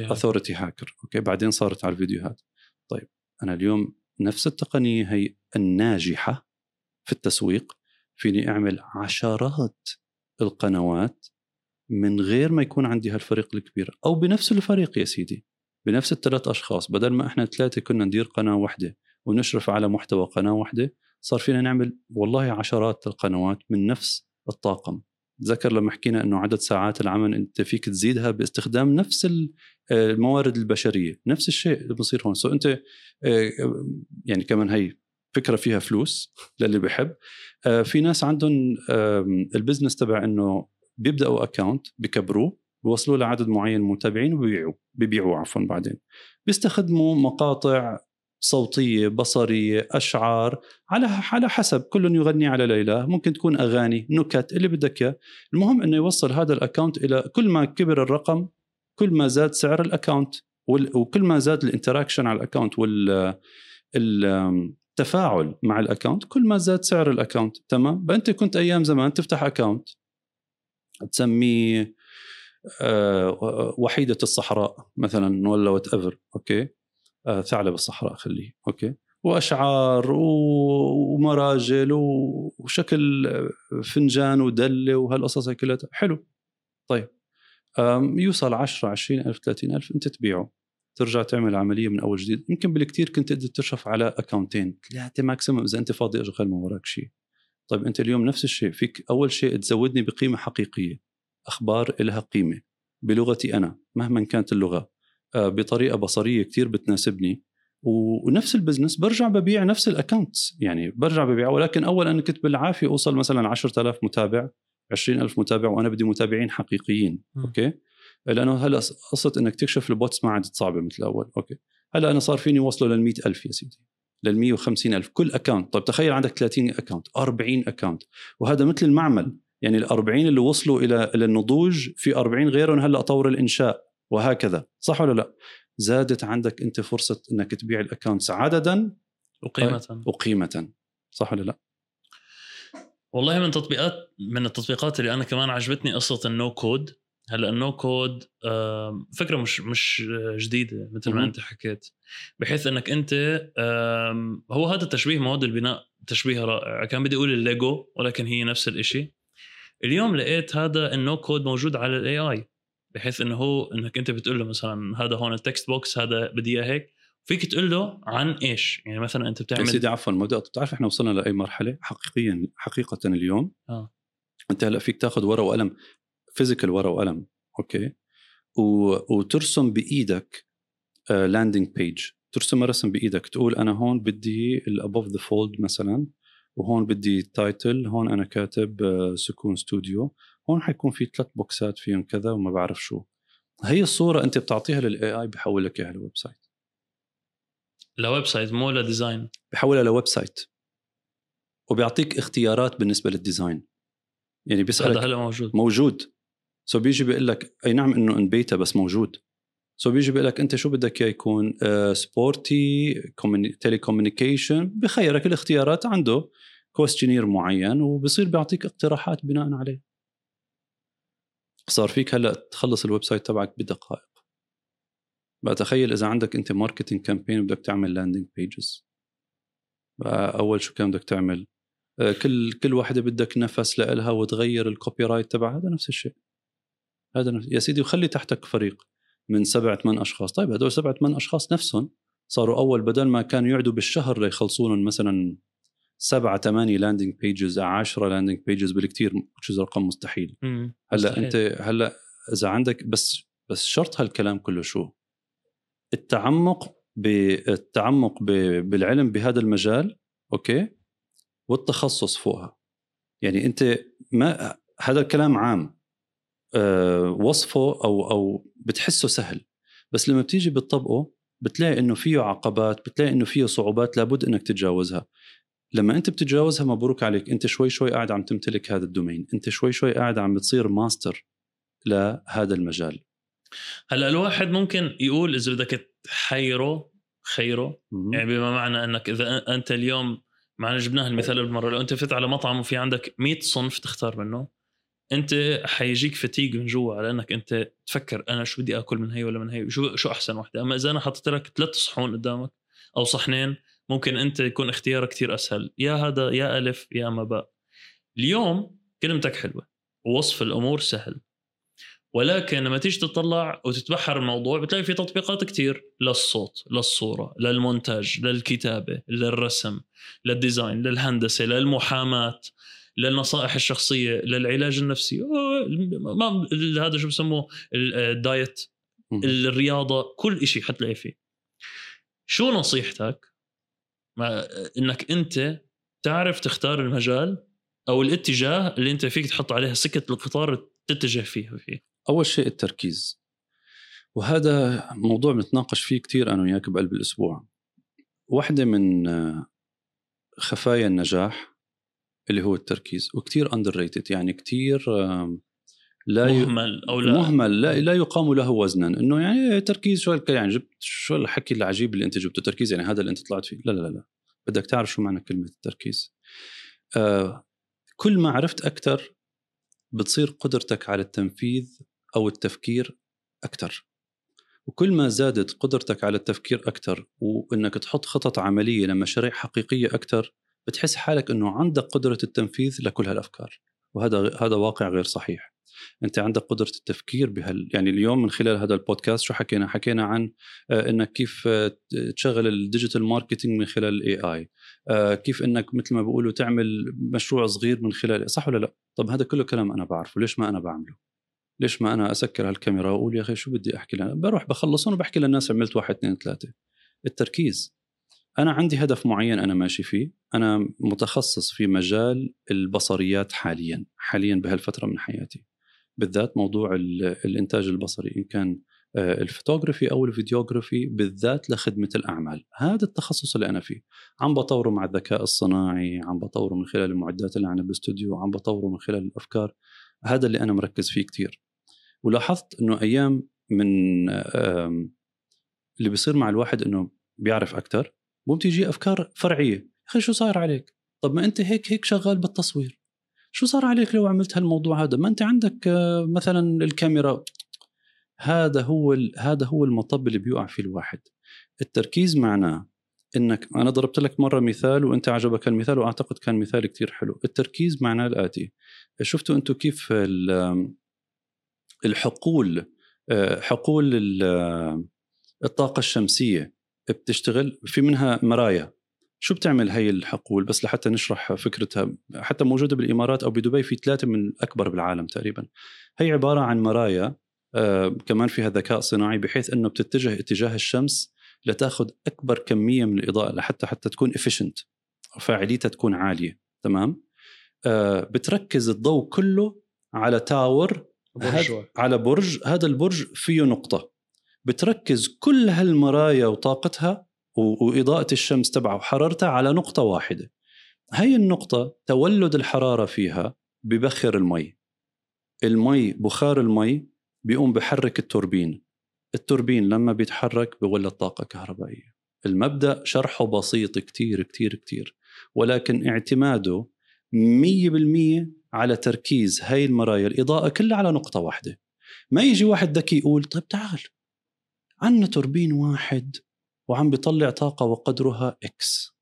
Authority Hacker أوكي بعدين صارت على الفيديوهات. طيب أنا اليوم نفس التقنية هي الناجحة. في التسويق فيني أعمل عشرات القنوات من غير ما يكون عندي هالفريق الكبير أو بنفس الفريق يا سيدي بنفس الثلاث أشخاص بدل ما إحنا ثلاثة كنا ندير قناة واحدة ونشرف على محتوى قناة واحدة صار فينا نعمل والله عشرات القنوات من نفس الطاقم. تذكر لما حكينا إنه عدد ساعات العمل أنت فيك تزيدها باستخدام نفس الموارد البشرية نفس الشيء اللي بصير هون. so أنت آه، يعني كمان هي فكرة فيها فلوس للي بحب. آه، في ناس عندهم ال business تبع إنه بيبدأوا account بكبروه بيوصلوا لعدد معين من المتابعين وبيبيعوا بيبيعوا عفوا بعدين. بيستخدموا مقاطع صوتية بصرية أشعار على على حسب. كل يغني على ليلى ممكن تكون أغاني نكت اللي بدك إياه. المهم إنه يوصل هذا ال account إلى كل ما كبر الرقم كل ما زاد سعر ال account وكل ما زاد ال interaction على ال account وال تفاعل مع ال account كل ما زاد سعر ال account تمام؟ فأنت كنت أيام زمان تفتح account تسميه آه، وحيدة الصحراء مثلا ولا whatever okay؟ آه، ثعلب الصحراء خليه okay؟ وأشعار ومراجل وشكل فنجان ودلة وهالقصص هي كلها. حلو. طيب. يوصل 10 20 ألف 30 ألف أنت تبيعه. ترجع تعمل عملية من أول جديد. يمكن بالكثير كنت تقدر تشرف على اكونتين ثلاثة maximum إذا أنت فاضي اشغل ما وراك شيء. طيب أنت اليوم نفس الشيء. فيك أول شيء تزودني بقيمة حقيقية. أخبار لها قيمة. بلغتي أنا مهما كانت اللغة. آه، بطريقة بصرية كثير بتناسبني. ونفس ال business برجع ببيع نفس ال account يعني برجع ببيع ولكن أول أنا كنت بالعافية أوصل مثلا 10000 متابع 20000 متابع وأنا بدي متابعين حقيقيين. م. okay؟ لأنه هلا قصة إنك تكشف ال bots ما عادت صعبة مثل الأول. okay. هلا أنا صار فيني وصله لل ألف يا سيدي. لل 150 ألف. كل account طيب تخيل عندك 30 account 40 account وهذا مثل المعمل. يعني ال 40 اللي وصلوا إلى إلى النضوج في 40 غيرهم هلا طور الإنشاء. وهكذا. صح ولا لا؟ زادت عندك أنت فرصة إنك تبيع ال accounts عددا. وقيمة وقيمة صح ولا لا؟ والله من تطبيقات من التطبيقات اللي أنا كمان عجبتني قصة ال no code. هلا ال no code فكرة مش مش جديدة مثل ما انت حكيت. بحيث انك انت هو هذا تشبيه مواد البناء تشبيه رائع. كان بدي أقول الليجو ولكن هي نفس الشيء اليوم لقيت هذا ال no code موجود على ال AI بحيث إنه هو إنك انت بتقول له مثلا هذا هون ال text box هذا بدي إياه هيك. فيك تقول له عن إيش؟ يعني مثلا أنت بتعمل سيدي عفوا ما بتعرف إحنا وصلنا لأي مرحلة؟ حقيقيا حقيقه اليوم. آه. أنت هلا فيك تاخذ ورقة وقلم physical ورقة وقلم okay؟ و... وترسم بإيدك landing uh, page ترسم رسم بإيدك. تقول أنا هون بدي ال above the fold مثلا وهون بدي title هون أنا كاتب uh, سكون ستوديو هون حيكون في ثلاث بوكسات فيهم كذا وما بعرف شو. هي الصورة أنت بتعطيها لل AI بحول لك اياها لويب سايت. لويب سايت مو لديزاين. بحولها ل website. وبيعطيك اختيارات بالنسبة لل design. يعني بيسألك هذا هلا موجود. موجود. so so بيجي بيقول لك أي نعم إنه in beta بس موجود. so so بيجي بيقول لك أنت شو بدك إياه يكون؟ sporty telecommunication بخيرك الاختيارات عنده questionnaire معين وبصير بيعطيك اقتراحات بناء عليه. صار فيك هلأ تخلص ال website تبعك بدقائق. بقى تخيل إذا عندك أنت marketing campaign بدك تعمل landing pages اول شو كان بدك تعمل؟ آه، كل كل واحدة بدك تنسخ لها وتغير ال copyright تبعها هذا نفس الشيء. هذا يا سيدي وخلي تحتك فريق من سبع ثمان أشخاص طيب هدول سبع ثمان أشخاص نفسهم صاروا أول بدل ما كانوا يقعدوا بالشهر ليخلصون مثلا سبعة ثمانية landing pages 10 landing pages بالكثير which رقم مستحيل مم. هلأ مستحيل. أنت هلأ إذا عندك بس بس شرط هالكلام كله شو؟ التعمق بالتعمق بالعلم بهذا المجال okay والتخصص فوقها يعني أنت ما هذا الكلام عام وصفه أو أو بتحسه سهل. بس لما بتيجي بتطبقه بتلاقي إنه فيه عقبات بتلاقي إنه فيه صعوبات لابد إنك تتجاوزها. لما أنت بتتجاوزها مبروك عليك. أنت شوي شوي قاعد عم تمتلك هذا ال domain. أنت شوي شوي قاعد عم بتصير ماستر لهذا المجال. هلأ الواحد ممكن يقول إذا بدك تحيره خيره. مم. يعني بما معنى إنك إذا أنت اليوم معنا جبناه المثال بالمرة لو أنت فت على مطعم وفي عندك 100 صنف تختار منه أنت حيجيك فتيج من جوا على إنك أنت تفكر أنا شو بدي آكل من هي ولا من هي؟ شو شو أحسن وحدة؟ أما إذا أنا حطيت لك ثلاث صحون قدامك أو صحنين ممكن أنت يكون اختيارك كثير أسهل. يا هذا يا ألف يا اما باء. اليوم كلمتك حلوة ووصف الأمور سهل. ولكن لما تيجي تطلع وتتبحر الموضوع بتلاقي في تطبيقات كتير للصوت للصورة للمونتاج للكتابة للرسم لل design للهندسة للمحاماة. للنصائح الشخصية للعلاج النفسي. ما هذا شو بسموه؟ الدايت الرياضة كل شيء حتلاقي فيه. شو نصيحتك؟ ما إنك أنت تعرف تختار المجال أو الاتجاه اللي أنت فيك تحط عليها سكة القطار تتجه فيها فيه. أول شيء التركيز. وهذا موضوع بنتناقش فيه كثير أنا وياك بقلب الأسبوع. واحدة من خفايا النجاح اللي هو التركيز وكثير underrated يعني كثير لا مهمل أو لا. مهمل لا, لا يقام له وزنا. إنه يعني تركيز شو يعني جبت شو الحكي العجيب اللي أنت جبته تركيز يعني هذا اللي أنت طلعت فيه. لا لا لا. بدك تعرف شو معنى كلمة التركيز. آه كل ما عرفت أكثر بتصير قدرتك على التنفيذ أو التفكير أكثر وكل ما زادت قدرتك على التفكير أكثر وإنك تحط خطط عملية لمشاريع حقيقية أكثر بتحس حالك إنه عندك قدرة التنفيذ لكل هالأفكار وهذا هذا واقع غير صحيح. أنت عندك قدرة التفكير بهال يعني اليوم من خلال هذا البودكاست شو حكينا؟ حكينا عن آه، إنك كيف آه، تشغل ال digital marketing من خلال ال AI آه، كيف إنك مثل ما بيقولوا تعمل مشروع صغير من خلال صح ولا لا؟ طب هذا كله كلام أنا بعرفه ليش ما أنا بعمله؟ ليش ما أنا أسكر هالكاميرا وأقول يا أخي شو بدي أحكي لنا؟ بروح بخلصهم وبحكي للناس عملت واحد اثنين ثلاثة. التركيز. أنا عندي هدف معين أنا ماشي فيه. أنا متخصص في مجال البصريات حاليا حاليا بهالفترة من حياتي. بالذات موضوع الإنتاج البصري إن كان آه، الفوتوغرافي أو الفيديوغرافي بالذات لخدمة الأعمال. هذا التخصص اللي أنا فيه. عم بطوره مع الذكاء الصناعي عم بطوره من خلال المعدات اللي عندنا بالاستوديو عم بطوره من خلال الأفكار. هذا اللي أنا مركز فيه كثير ولاحظت إنه أيام من اللي بيصير مع الواحد إنه بيعرف أكثر مو بتيجي أفكار فرعية. أخي شو صاير عليك؟ طب ما أنت هيك هيك شغال بالتصوير. شو صار عليك لو عملت هالموضوع هذا؟ ما أنت عندك آه، مثلا الكاميرا. هذا هو هذا هو المطب اللي بيوقع فيه الواحد. التركيز معناه انك أنا ضربت لك مرة مثال وأنت عجبك المثال وأعتقد كان مثال كثير حلو. التركيز معناه الآتي. شفتوا أنتم كيف الحقول آه، حقول الطاقة الشمسية. بتشتغل في منها مرايا. شو بتعمل هي الحقول؟ بس لحتى نشرح فكرتها حتى موجودة بالإمارات أو بدبي في ثلاثة من الاكبر بالعالم تقريبا. هي عبارة عن مرايا آه كمان فيها ذكاء صناعي بحيث إنه بتتجه اتجاه الشمس لتاخذ أكبر كمية من الإضاءة لحتى حتى تكون efficient فاعليتها تكون عالية. تمام؟ آه بتركز الضوء كله على tower برج على برج هذا البرج فيه نقطة. بتركز كل هالمرايا وطاقتها وإضاءة الشمس تبعها وحرارتها على نقطة واحدة. هي النقطة تولد الحرارة فيها ببخر المي. المي بخار المي بيقوم بحرك التوربين. التوربين لما بيتحرك بولد طاقة كهربائية. المبدأ شرحه بسيط كتير كتير كتير. ولكن اعتماده مية بالمية على تركيز هاي المرايا الإضاءة كلها على نقطة واحدة. ما يجي واحد ذكي يقول طيب تعال عندنا توربين واحد وعم بيطلع طاقة وقدرها إكس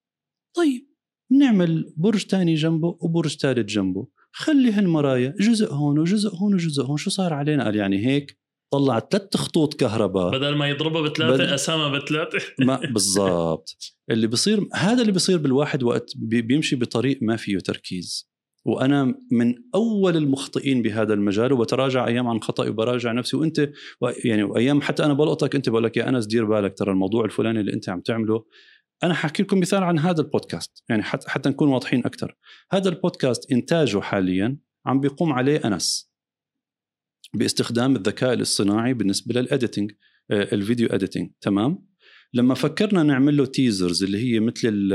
طيب بنعمل برج تاني جنبه وبرج ثالث جنبه. خلي هالمرايا جزء هون وجزء هون وجزء هون. شو صار علينا؟ قال يعني هيك طلع ثلاث خطوط كهرباء. بدل ما يضربها بثلاثة بد... أسامة بثلاثة. [LAUGHS] ما بالضبط. اللي بصير هذا اللي بصير بالواحد وقت بيمشي بطريق ما فيه تركيز. وأنا من أول المخطئين بهذا المجال وبتراجع أيام عن خطأي وبراجع نفسي. وأنت يعني وأيام حتى أنا بلقطك أنت بقول لك يا أنس دير بالك ترى الموضوع الفلاني اللي أنت عم تعمله. أنا حاحكي لكم مثال عن هذا البودكاست يعني حتى حتى نكون واضحين أكثر هذا البودكاست إنتاجه حاليا عم بيقوم عليه أنس باستخدام الذكاء الاصطناعي بالنسبة لل editing آه، ال video editing تمام؟ لما فكرنا نعمل له teasers اللي هي مثل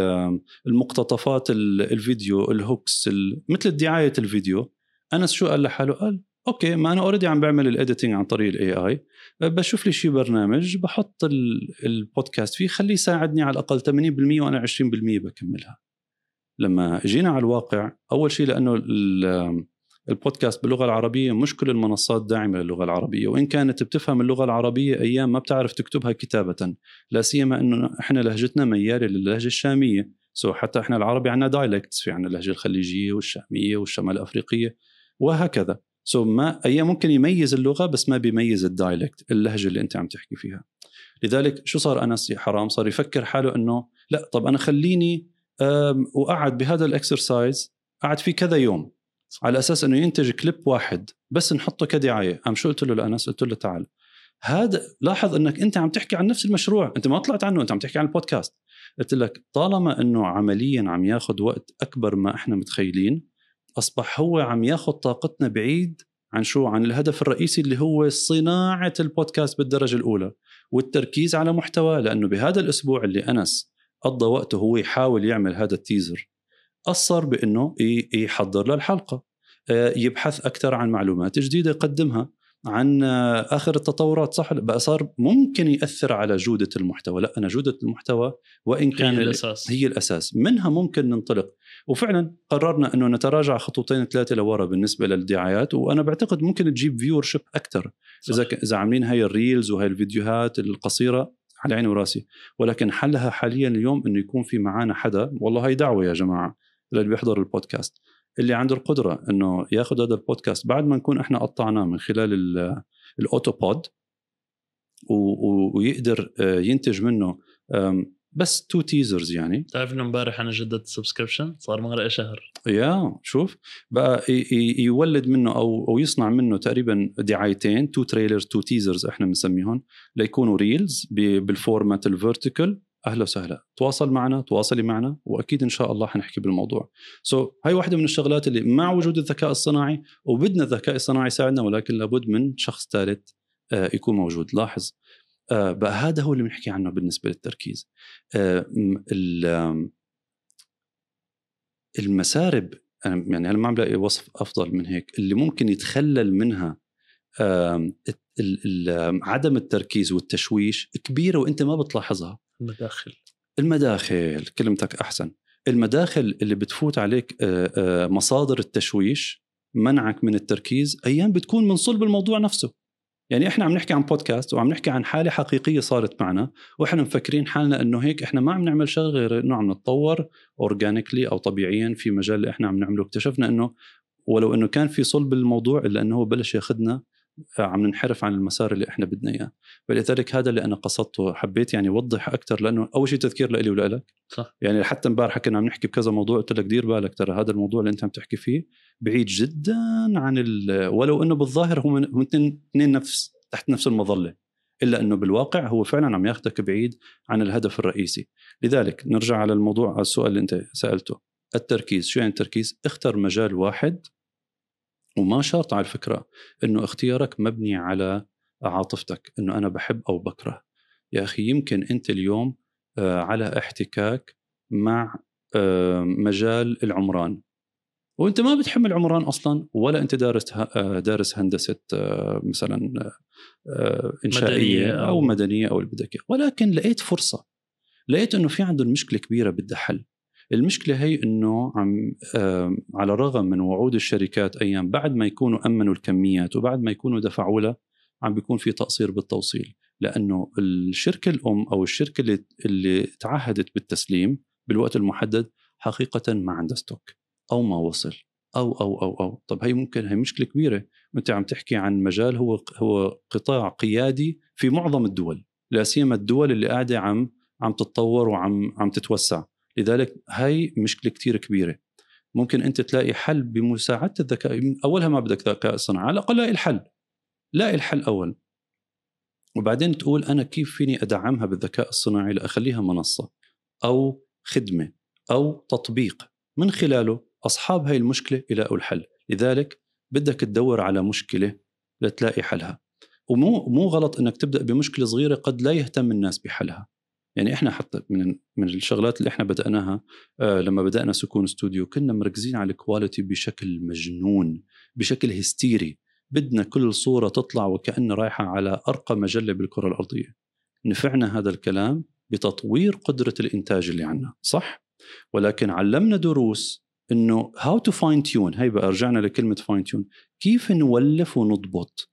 المقتطفات الفيديو ال hooks مثل دعاية الفيديو. أنس شو قال لحاله؟ قال okay ما أنا already عم بعمل ال editing عن طريق ال AI بشوف لي شي برنامج بحط البودكاست فيه خليه يساعدني على الأقل 80% وأنا 20% بكملها. لما جينا على الواقع أول شيء لأنه البودكاست باللغة العربية مش كل المنصات داعمة للغة العربية وإن كانت بتفهم اللغة العربية أيام ما بتعرف تكتبها كتابة لا سيما إنه إحنا لهجتنا ميالة للهجة الشامية. so حتى إحنا العربي عندنا dialects في عندنا اللهجة الخليجية والشامية والشمال الافريقيه وهكذا. so ما أيام ممكن يميز اللغة بس ما بيميز ال dialect اللهجة اللي أنت عم تحكي فيها. لذلك شو صار انس يا حرام؟ صار يفكر حاله إنه لا طب أنا خليني وقعد بهذا ال exercise قعد فيه كذا يوم. على أساس إنه ينتج كليب واحد بس نحطه كدعاية. قام شو قلت له لأنس؟ قلت له تعال. هذا لاحظ إنك أنت عم تحكي عن نفس المشروع. أنت ما طلعت عنه أنت عم تحكي عن البودكاست. قلت لك طالما إنه عمليا عم ياخذ وقت أكبر ما إحنا متخيلين أصبح هو عم ياخذ طاقتنا بعيد عن شو؟ عن الهدف الرئيسي اللي هو صناعة البودكاست بالدرجة الأولى والتركيز على محتوى لأنه بهذا الأسبوع اللي أنس قضى وقته هو يحاول يعمل هذا التيزر أثر بأنه يحضر للحلقة آه، يبحث أكثر عن معلومات جديدة يقدمها عن آخر التطورات صح؟ بقى صار ممكن يأثر على جودة المحتوى. لا أنا جودة المحتوى وإن كان هي الأساس. هي الأساس. منها ممكن ننطلق. وفعلا قررنا أنه نتراجع خطوتين ثلاثة لورا بالنسبة للدعايات وأنا بعتقد ممكن تجيب viewership أكثر إذا ك- إذا عاملين هاي ال reels وهاي الفيديوهات القصيرة على عيني وراسي. ولكن حلها حاليا اليوم إنه يكون في معانا حدا. والله هي دعوة يا جماعة. للي بيحضر البودكاست اللي عنده القدرة إنه ياخذ هذا البودكاست بعد ما نكون إحنا قطعناه من خلال ال- ال AutoPod ويقدر آه، ينتج منه بس two teasers يعني. تعرف إنه امبارح أنا جددت ال subscription صار مرق شهر. يا شوف. بقى يولد منه أو أو يصنع منه تقريبا دعايتين two trailers two teasers إحنا بنسميهم ليكونوا reels بال format ال vertical أهلا وسهلا. تواصل معنا تواصلي معنا وأكيد إن شاء الله حنحكي بالموضوع. سو so, هاي واحدة من الشغلات اللي مع وجود الذكاء الصناعي وبدنا الذكاء الصناعي يساعدنا ولكن لابد من شخص ثالث آه، يكون موجود. لاحظ. آه، بقى هذا هو اللي بنحكي عنه بالنسبة للتركيز. آه، المسارب يعني أنا ما عم بلاقي وصف أفضل من هيك. اللي ممكن يتخلل منها عدم التركيز والتشويش كبيرة وأنت ما بتلاحظها. المداخل. المداخل كلمتك أحسن. المداخل اللي بتفوت عليك آه، آه، مصادر التشويش منعك من التركيز أيام بتكون من صلب الموضوع نفسه. يعني إحنا عم نحكي عن بودكاست وعم نحكي عن حالة حقيقية صارت معنا وإحنا مفكرين حالنا إنه هيك إحنا ما عم نعمل شغله غير إنه عم نتطور اورجانيكلي أو طبيعيا في مجال اللي إحنا عم نعمله. اكتشفنا إنه ولو إنه كان في صلب الموضوع إلا إنه هو بلش ياخذنا عم ننحرف عن المسار اللي إحنا بدنا إياه. فلذلك هذا اللي أنا قصدته حبيت يعني اوضح أكثر لأنه أول شيء تذكير لإلي ولك صح. يعني حتى امبارح كنا عم نحكي بكذا موضوع قلت لك دير بالك ترى هذا الموضوع اللي أنت عم تحكي فيه بعيد جدا عن ال- ولو إنه بالظاهر هم هم اثنين نفس تحت نفس المظلة. إلا إنه بالواقع هو فعلا عم ياخذك بعيد عن الهدف الرئيسي. لذلك نرجع على الموضوع على السؤال اللي أنت سألته. التركيز شو يعني التركيز؟ اختر مجال واحد وما شرط على الفكرة إنه اختيارك مبني على عاطفتك إنه أنا بحب أو بكره. يا أخي يمكن أنت اليوم آه، على احتكاك مع آه، مجال العمران. وأنت ما بتحب العمران أصلا ولا أنت دارس آه، دارس هندسة مثلا إنشائية مدنية أو أو- مدنية أو اللي بدك. ولكن لقيت فرصة. لقيت إنه في عندهم مشكلة كبيرة بدها حل المشكلة هي إنه عم على الرغم من وعود الشركات أيام بعد ما يكونوا أمنوا الكميات وبعد ما يكونوا دفعوا لها عم بيكون في تقصير بالتوصيل. لأنه الشركة الأم أو الشركة اللي اللي تعهدت بالتسليم بالوقت المحدد حقيقة ما عندها ستوك أو ما وصل أو أو أو أو. طب هي ممكن هي مشكلة كبيرة. وانت عم تحكي عن مجال هو هو قطاع قيادي في معظم الدول لا سيما الدول اللي قاعدة عم عم تتطور وعم عم تتوسع. لذلك هاي مشكلة كتير كبيرة. ممكن أنت تلاقي حل بمساعدة الذكاء أولها ما بدك ذكاء صناعي على الأقل لاقي الحل. لاقي الحل أول. وبعدين تقول أنا كيف فيني أدعمها بالذكاء الصناعي لأخليها منصة أو خدمة أو تطبيق من خلاله أصحاب هاي المشكلة يلاقوا الحل. لذلك بدك تدور على مشكلة لتلاقي حلها. ومو مو غلط إنك تبدأ بمشكلة صغيرة قد لا يهتم الناس بحلها. يعني إحنا حتى من من الشغلات اللي إحنا بدأناها آه لما بدأنا سكون استوديو كنا مركزين على ال quality بشكل مجنون بشكل هستيري. بدنا كل صورة تطلع وكأن رايحة على أرقى مجلة بالكرة الأرضية. نفعنا هذا الكلام بتطوير قدرة الإنتاج اللي عندنا صح؟ ولكن علمنا دروس إنه how to fine tune هي بقى رجعنا لكلمة fine tune كيف نوالف ونضبط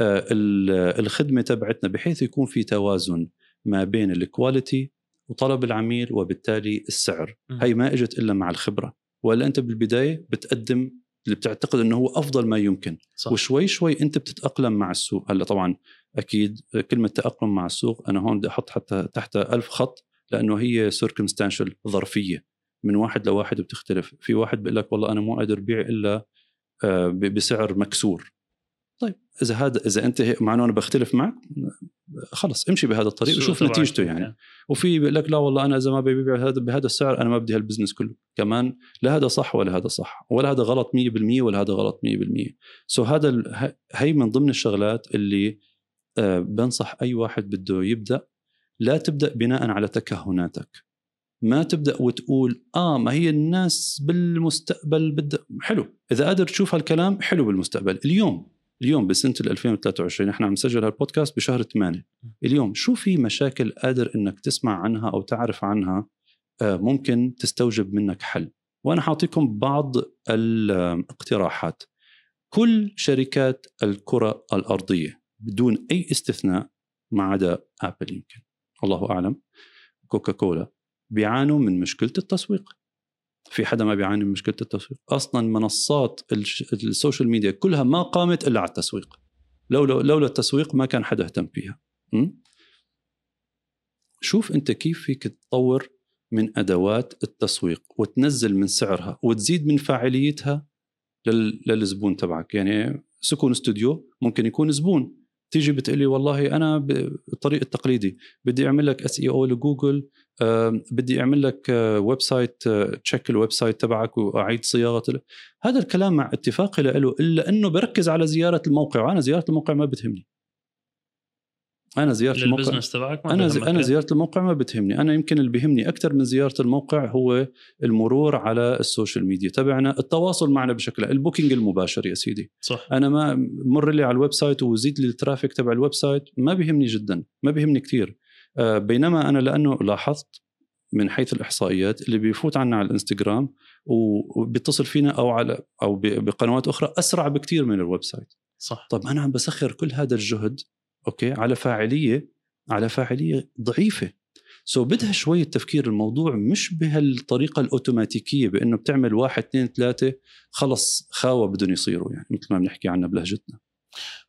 آه، ال- الخدمة تبعتنا بحيث يكون في توازن ما بين ال quality وطلب العميل وبالتالي السعر. مم. هي ما إجت إلا مع الخبرة. ولا أنت بالبداية بتقدم اللي بتعتقد إنه هو أفضل ما يمكن. صح. وشوي شوي أنت بتتأقلم مع السوق. هلأ طبعا أكيد كلمة تأقلم مع السوق أنا هون بدي أحط حتى تحت ألف خط لأنه هي circumstantial ظرفية. من واحد لواحد بتختلف. في واحد بيقول لك والله أنا مو قادر بيع إلا آه، بسعر مكسور. طيب. إذا هذا إذا أنت مع إنه أنا بختلف معك خلص امشي بهذا الطريق وشوف نتيجته يعني. ممكن. وفي بيقول لك لا والله أنا إذا ما ببيع هذا بهذا السعر أنا ما بدي هال business كله. كمان لا هذا صح ولا هذا صح ولا هذا غلط 100% ولا هذا غلط 100% so هذا ال- هي من ضمن الشغلات اللي آه، بنصح أي واحد بده يبدأ. لا تبدأ بناء على تكهناتك. ما تبدأ وتقول آه ما هي الناس بالمستقبل بدها حلو. إذا قادر تشوف هالكلام حلو بالمستقبل. اليوم اليوم بسنة 2023 إحنا عم نسجل هالبودكاست بشهر 8 اليوم شو في مشاكل قادر إنك تسمع عنها أو تعرف عنها آه، ممكن تستوجب منك حل؟ وأنا حاعطيكم بعض الاقتراحات. كل شركات الكرة الأرضية بدون أي استثناء ما عدا ابل يمكن. الله أعلم. كوكا كولا بيعانوا من مشكلة التسويق. في حدا ما بيعاني من مشكلة التسويق. أصلا منصات ال social media كلها ما قامت إلا على التسويق. لولا لولا التسويق ما كان حدا اهتم فيها? شوف أنت كيف فيك تطور من أدوات التسويق وتنزل من سعرها وتزيد من فاعليتها للزبون تبعك. يعني سكون ستوديو ممكن يكون زبون. تيجي بتقلي والله أنا بالطريق التقليدي بدي أعمل لك SEO لجوجل بدي أعمل لك website تشيك ال website تبعك وأعيد صياغة هذا الكلام مع اتفاقي له إلا أنه بركز على زيارة الموقع وأنا زيارة الموقع ما بتهمني. أنا زيارة الموقع تبعك أنا زي أنا زيارة الموقع ما بتهمني. أنا يمكن اللي بيهمني أكثر من زيارة الموقع هو المرور على ال social media. تبعنا التواصل معنا بشكل ال booking المباشر يا سيدي. صح. أنا ما مر لي على ال website وزيد لي ال traffic تبع ال website ما بيهمني جدا ما بيهمني كثير. آه، بينما أنا لأنه لاحظت من حيث الإحصائيات اللي بيفوت عنا على الإنستغرام وبيتصل فينا أو على أو بقنوات أخرى أسرع بكثير من ال website صح. طب أنا عم بسخر كل هذا الجهد أوكي؟ على فاعلية على فاعلية ضعيفة. so so بدها شوية تفكير الموضوع مش بهالطريقة الأوتوماتيكية بأنه بتعمل واحد اثنين ثلاثة خلص خاوة بدهم يصيروا يعني مثل ما بنحكي عنها بلهجتنا.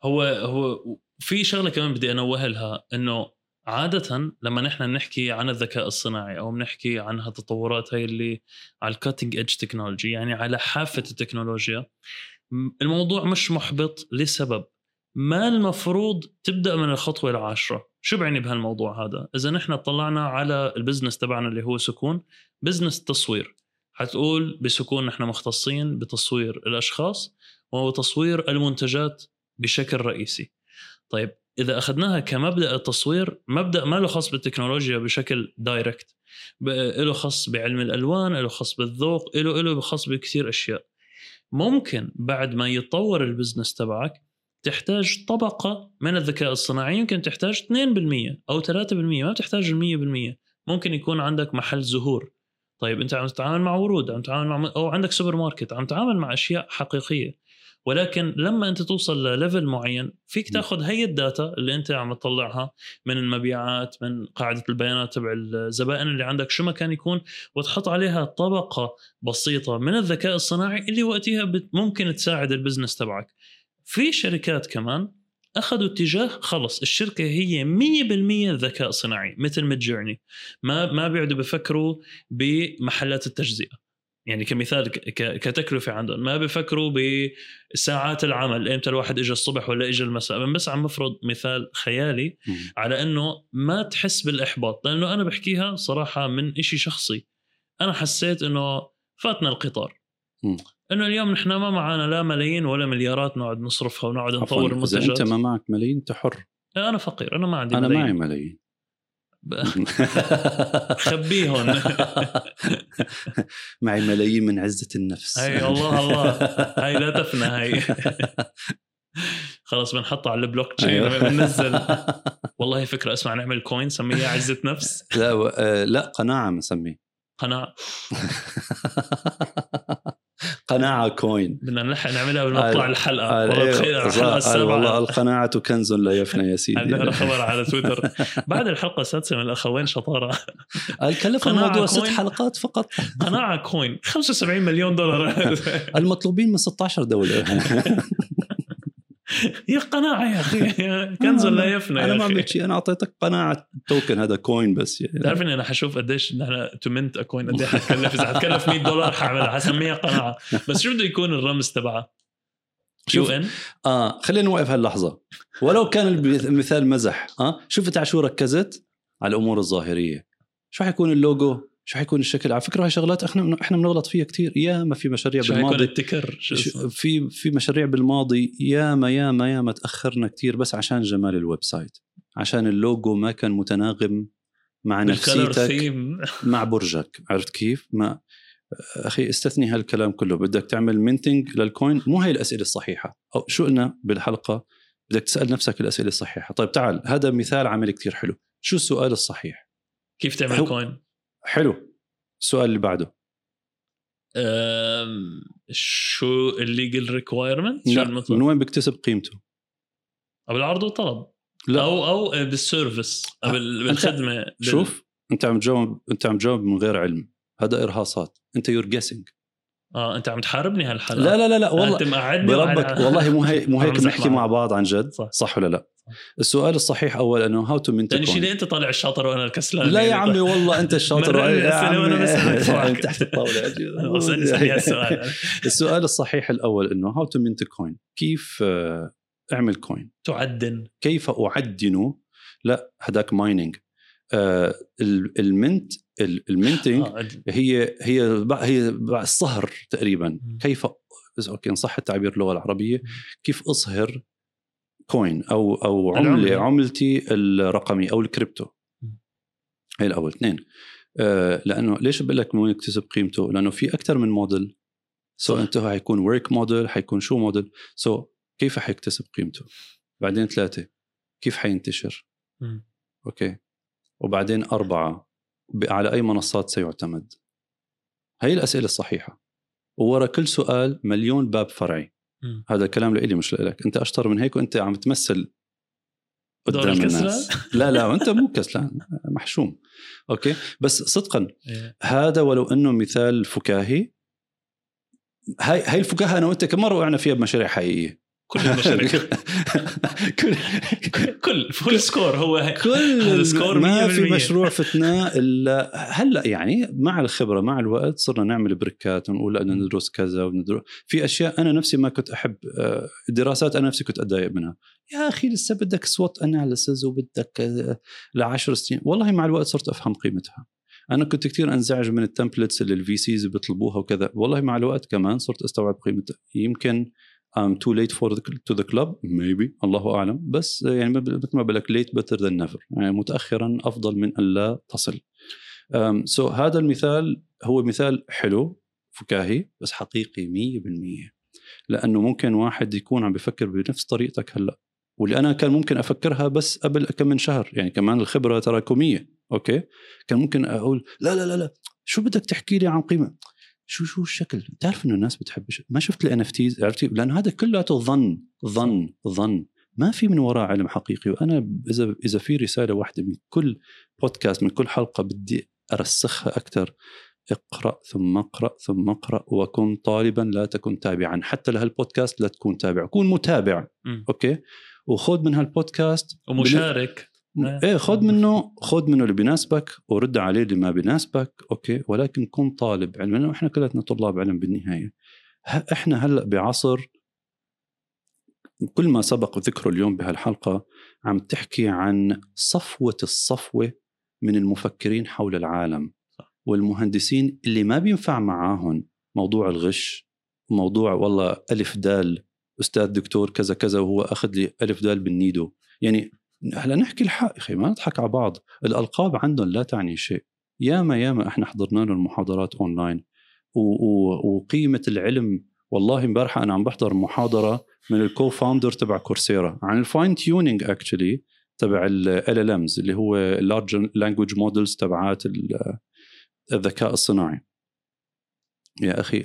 هو هو في شغلة كمان بدي أنوه لها أنه عادة لما نحن نحكي عن الذكاء الصناعي أو بنحكي عن هالتطورات هاي اللي على ال cutting edge technology يعني على حافة التكنولوجيا الموضوع مش محبط لسبب. ما المفروض تبدأ من الخطوة العاشرة؟ شو بعني بهالموضوع هذا؟ إذا نحن طلعنا على ال business تبعنا اللي هو سكون business تصوير. حتقول بسكون نحن مختصين بتصوير الأشخاص وتصوير المنتجات بشكل رئيسي. طيب إذا أخذناها كمبدأ التصوير مبدأ ما له خاص بالتكنولوجيا بشكل direct له خاص بعلم الألوان له خاص بالذوق له له خاص بكثير أشياء. ممكن بعد ما يتطور ال business تبعك تحتاج طبقة من الذكاء الصناعي يمكن تحتاج 2% أو 3% ما بتحتاج 100% ممكن يكون عندك محل زهور. طيب أنت عم تتعامل مع ورود عم تتعامل مع أو عندك سوبر ماركت عم تتعامل مع أشياء حقيقية. ولكن لما أنت توصل لل level معين فيك تاخذ هي ال data اللي أنت عم تطلعها من المبيعات من قاعدة البيانات تبع الزبائن اللي عندك شو ما كان يكون وتحط عليها طبقة بسيطة من الذكاء الصناعي اللي وقتها ممكن تساعد ال business تبعك. في شركات كمان أخذوا اتجاه خلص الشركة هي 100% ذكاء صناعي مثل ميد جيرني ما ما بيقعدوا بفكروا بمحلات التجزئة. يعني كمثال كتكلفة عندهم. ما بفكروا بساعات العمل إمتى الواحد اجى الصبح ولا اجى المساء. بس عم بفرض مثال خيالي على إنه ما تحس بالإحباط. لأنه أنا بحكيها صراحة من إشي شخصي. أنا حسيت إنه فاتنا القطار. إنه اليوم نحن ما معنا لا ملايين ولا مليارات نقعد نصرفها ونقعد نطور المنتجات إذا أنت ما معك ملايين أنت حر. أنا فقير أنا ما عندي أنا ملايين. معي ملايين. خبيهم. [LAUGHS] معي ملايين من عزة النفس. اي الله الله. [LAUGHS] هاي لا تفنى هاي. خلاص بنحطها على البلوك تشين أيوه. بننزل [LAUGHS] والله فكرة اسمع نعمل coin سميها عزة نفس. لا آه، لا قناعة مسميه قناعة. قناعة coin بدنا نلحق نعملها قبل ما تطلع الحلقة والله الحلقة السابعة. والله القناعة كنز لا يفنى يا سيدي. عندنا خبر على [LAUGHS] تويتر. بعد الحلقة السادسة من الأخوين شطارة. قال كلف الموضوع ست حلقات فقط. قناعة coin 75 مليون دولار. [LAUGHS] المطلوبين من 16 دولة. [LAUGHS] [LAUGHS] هي قناعة يا أخي. كنز لا يفنى أنا ما عملت شيء. أنا أعطيتك قناعة token هذا coin بس يعني. تعرف إني أنا حشوف قديش نحن to mint coin قد إيه حتكلف. إذا حتكلف 100 دولار حعملها. حسميها قناعة. بس شو بده يكون الرمز تبعها؟ شوف إن؟ آه خلينا نوقف هاللحظة. ولو كان المثال مزح آه؟ شفت شو ركزت على الأمور الظاهرية. شو حيكون اللوجو؟ شو حيكون الشكل؟ على فكرة هاي شغلات إحنا إحنا بنغلط فيها كثير ياما في مشاريع شو بالماضي. التكر في في مشاريع بالماضي. ياما ياما ياما تأخرنا كثير بس عشان جمال ال website. عشان اللوجو ما كان متناغم مع نفسيتك [LAUGHS] مع برجك. عرفت كيف؟ ما أخي استثني هالكلام كله. بدك تعمل minting لل coin مو هي الأسئلة الصحيحة. أو شو قلنا بالحلقة؟ بدك تسأل نفسك الأسئلة الصحيحة. طيب تعال هذا مثال عمل كثير حلو. شو السؤال الصحيح؟ كيف تعمل coin؟ حلو السؤال اللي بعده شو ال legal requirement؟ شو المطلب؟ من وين بكتسب قيمته أو العرض والطلب لا أو أو بال service أو بالخدمة بال- شوف أنت عم تجاوب أنت عم تجاوب من غير علم هذا إرهاصات أنت you're guessing آه أنت عم تحاربني هالحلقة لا لا لا لا والله انت مقعدني بربك والله مو هيك [LAUGHS] مو هيك بنحكي. مع بعض عن جد صح. صح ولا لا. السؤال الصحيح اول أنه how to mint ثاني شيء أنت طالع الشاطر وأنا الكسلان. لا يا يعني عمي والله أنت [LAUGHS] الشاطر. يا عمي. [LAUGHS] تحت الطاولة [LAUGHS] السؤال. السؤال الصحيح الأول أنه how to mint coin كيف آه، أعمل coin تعدن. كيف أعدن؟ لا هذاك mining ال mint ال minting آه، هي هي هي الصهر تقريبا. كيف بس أوكي إن صح التعبير اللغة العربية كيف اصهر coin أو أو عملة العملة. عملتي الرقمي أو الكريبتو. هي الأول اثنين آه لأنه ليش بقول لك من وين يكتسب قيمته؟ لأنه في أكثر من model so صح. انت حيكون work model حيكون شو model so كيف حيكتسب قيمته؟ بعدين ثلاثة كيف حينتشر؟ مم. أوكي وبعدين أربعة على أي منصات سيعتمد؟ هي الأسئلة الصحيحة وورا كل سؤال مليون باب فرعي مم. هذا الكلام لإلي مش لك أنت أشطر من هيك وأنت عم تمثل قدام؟ الناس [LAUGHS] لا لا أنت مو كسلان محشوم أوكي بس صدقا إيه. هذا ولو إنه مثال فكاهي هاي هاي الفكاهة أنا وأنت كم مرة وقعنا فيها بمشاريع حقيقية كل المشاريع. [LAUGHS] كل كل full score هو كل score ما في 100%. مشروع فتناه إلا هلا يعني مع الخبرة مع الوقت صرنا نعمل بريكات ونقول بدنا ندرس كذا وندرس. في أشياء أنا نفسي ما كنت أحب آه، دراسات أنا نفسي كنت أتضايق منها. يا أخي لسه بدك SWOT analysis وبدك آه، لعشر سنين. والله مع الوقت صرت أفهم قيمتها. أنا كنت كثير أنزعج من ال templates اللي ال VCs بيطلبوها وكذا. والله مع الوقت كمان صرت أستوعب قيمتها. يمكن I'm too late for the, to the club? Maybe. الله اعلم بس يعني مثل ما بقول لك late better than never. يعني متاخرا أفضل من أن لا تصل. so هذا المثال هو مثال حلو فكاهي بس حقيقي 100% لأنه ممكن واحد يكون عم بفكر بنفس طريقتك هلأ. واللي أنا كان ممكن أفكرها بس قبل كم من شهر. يعني كمان الخبرة تراكمية أوكي؟ كان ممكن أقول لا لا لا لا. شو بدك تحكي لي عن قيمة؟ شو شو الشكل؟ بتعرف إنه الناس بتحب ما شفت ال NFTs عرفتي لأن هذا كلياته ظن ظن ظن. ما في من وراء علم حقيقي. وأنا اذا إذا في رسالة واحدة من كل بودكاست من كل حلقة بدي أرسخها أكثر اقرأ ثم اقرأ ثم اقرأ وكن طالبا لا تكن تابعا. حتى لهالبودكاست لا تكون تابع. كون متابع. مم. أوكي؟ وخذ من هالبودكاست ومشارك. إيه خذ منه خذ منه اللي بيناسبك ورد عليه اللي ما بيناسبك أوكي؟ ولكن كن طالب علم لأنه إحنا كلنا طلاب علم بالنهاية. إحنا هلأ بعصر كل ما سبق ذكره اليوم بهالحلقة عم تحكي عن صفوة الصفوة من المفكرين حول العالم والمهندسين اللي ما بينفع معاهم موضوع الغش وموضوع والله ألف دال أستاذ دكتور كذا كذا وهو أخذ لي ألف دال بالنيدو. يعني هلا نحكي الحق أخي ما نضحك على بعض. الألقاب عندهم لا تعني شيء. ياما ياما إحنا حضرنا لهم المحاضرات أونلاين وقيمة العلم والله امبارحه أنا عم بحضر محاضرة من ال co-founder تبع Coursera عن ال fine tuning actually تبع ال LLMs اللي هو ال large language models تبعات ال- الذكاء الصناعي. يا أخي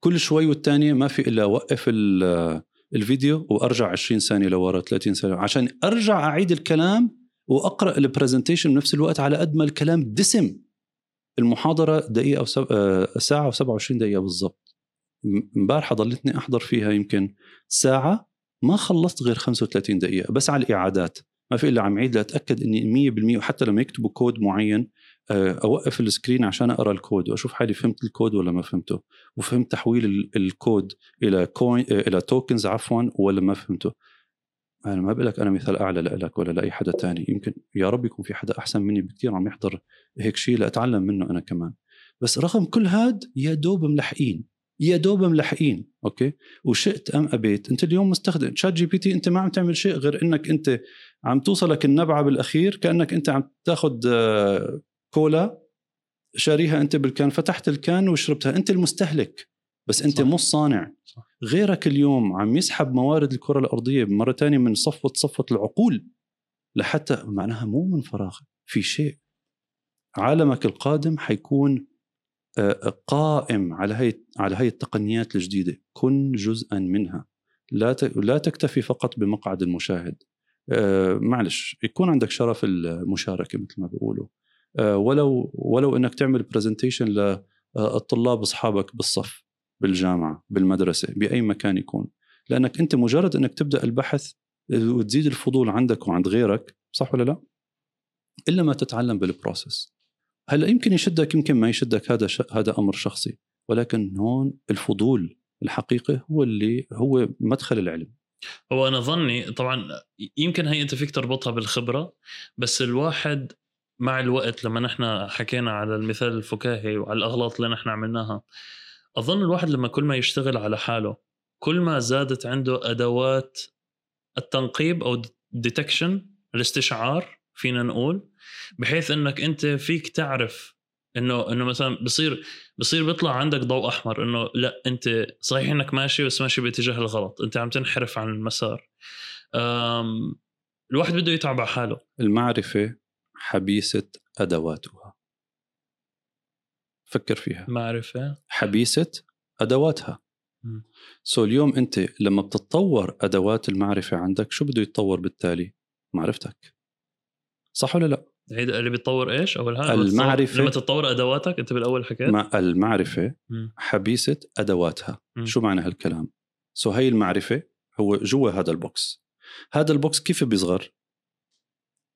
كل شوي والتانية ما في إلا اوقف ال- الفيديو وأرجع 20 ثانية لورا 30 ثانية عشان أرجع أعيد الكلام وأقرأ ال presentation بنفس الوقت على قد ما الكلام دسم. المحاضرة دقيقة أو سب... آه، ساعة و27 دقيقة بالضبط. امبارحه ضلتني أحضر فيها يمكن ساعة ما خلصت غير 35 دقيقة بس على الإعادات. ما في إلا عم عيد لأتأكد إني 100% وحتى لما يكتبوا كود معين أوقف ال screen عشان أقرأ الكود وأشوف حالي فهمت الكود ولا ما فهمته وفهمت تحويل ال- الكود إلى coin آه، إلى tokens عفوا ولا ما فهمته. أنا ما بقول لك أنا مثال أعلى لك ولا لأي حدا تاني يمكن يا رب يكون في حدا أحسن مني بكثير عم يحضر هيك شيء لأتعلم منه أنا كمان. بس رغم كل هاد يا دوب ملحقين يا دوب ملحقين أوكي؟ وشئت أم أبيت؟ أنت اليوم مستخدم ChatGPT أنت ما عم تعمل شيء غير إنك أنت عم توصلك النبعة بالأخير كأنك أنت عم تاخذ آه، كولا شاريها أنت بالكان فتحت الكان وشربتها. أنت المستهلك بس أنت صح. مو الصانع. صح. غيرك اليوم عم يسحب موارد الكرة الأرضية مرة تانية من صفوة صفوة العقول لحتى معناها مو من فراغ في شيء. عالمك القادم حيكون آه، قائم على هي على هي التقنيات الجديدة. كن جزءا منها. لا لا تكتفي فقط بمقعد المشاهد. آه، معلش يكون عندك شرف المشاركة مثل ما بيقولوا. آه، ولو ولو إنك تعمل presentation للطلاب أصحابك بالصف بالجامعة بالمدرسة بأي مكان يكون. لأنك أنت مجرد إنك تبدأ البحث وتزيد الفضول عندك وعند غيرك صح ولا لا؟ إلا ما تتعلم بال process هلأ يمكن يشدك يمكن ما يشدك هذا ش... هذا أمر شخصي. ولكن هون الفضول الحقيقي هو اللي هو مدخل العلم. هو أنا ظني طبعا يمكن هي أنت فيك تربطها بالخبرة بس الواحد مع الوقت لما نحن حكينا على المثال الفكاهي وعلى الأغلاط اللي نحن عملناها أظن الواحد لما كل ما يشتغل على حاله كل ما زادت عنده أدوات التنقيب أو ديتكشن الاستشعار فينا نقول بحيث إنك أنت فيك تعرف إنه إنه مثلا بصير بصير بيطلع عندك ضوء أحمر إنه لا أنت صحيح إنك ماشي بس ماشي باتجاه الغلط أنت عم تنحرف عن المسار. الواحد بده يتعب على حاله. المعرفة حبيسة أدواتها. فكر فيها. معرفة. حبيسة أدواتها. مم. سو اليوم أنت لما بتتطور أدوات المعرفة عندك شو بده يتطور بالتالي؟ معرفتك. صح ولا لا؟ عيد اللي بيتطور إيش؟ اول هذا المعرفة- لما تتطور أدواتك أنت بالأول حكيت؟ مع المعرفة. حبيسة أدواتها. مم. شو معنى هالكلام؟ so هي المعرفة هو جوا هذا ال box. هذا ال box كيف بيصغر؟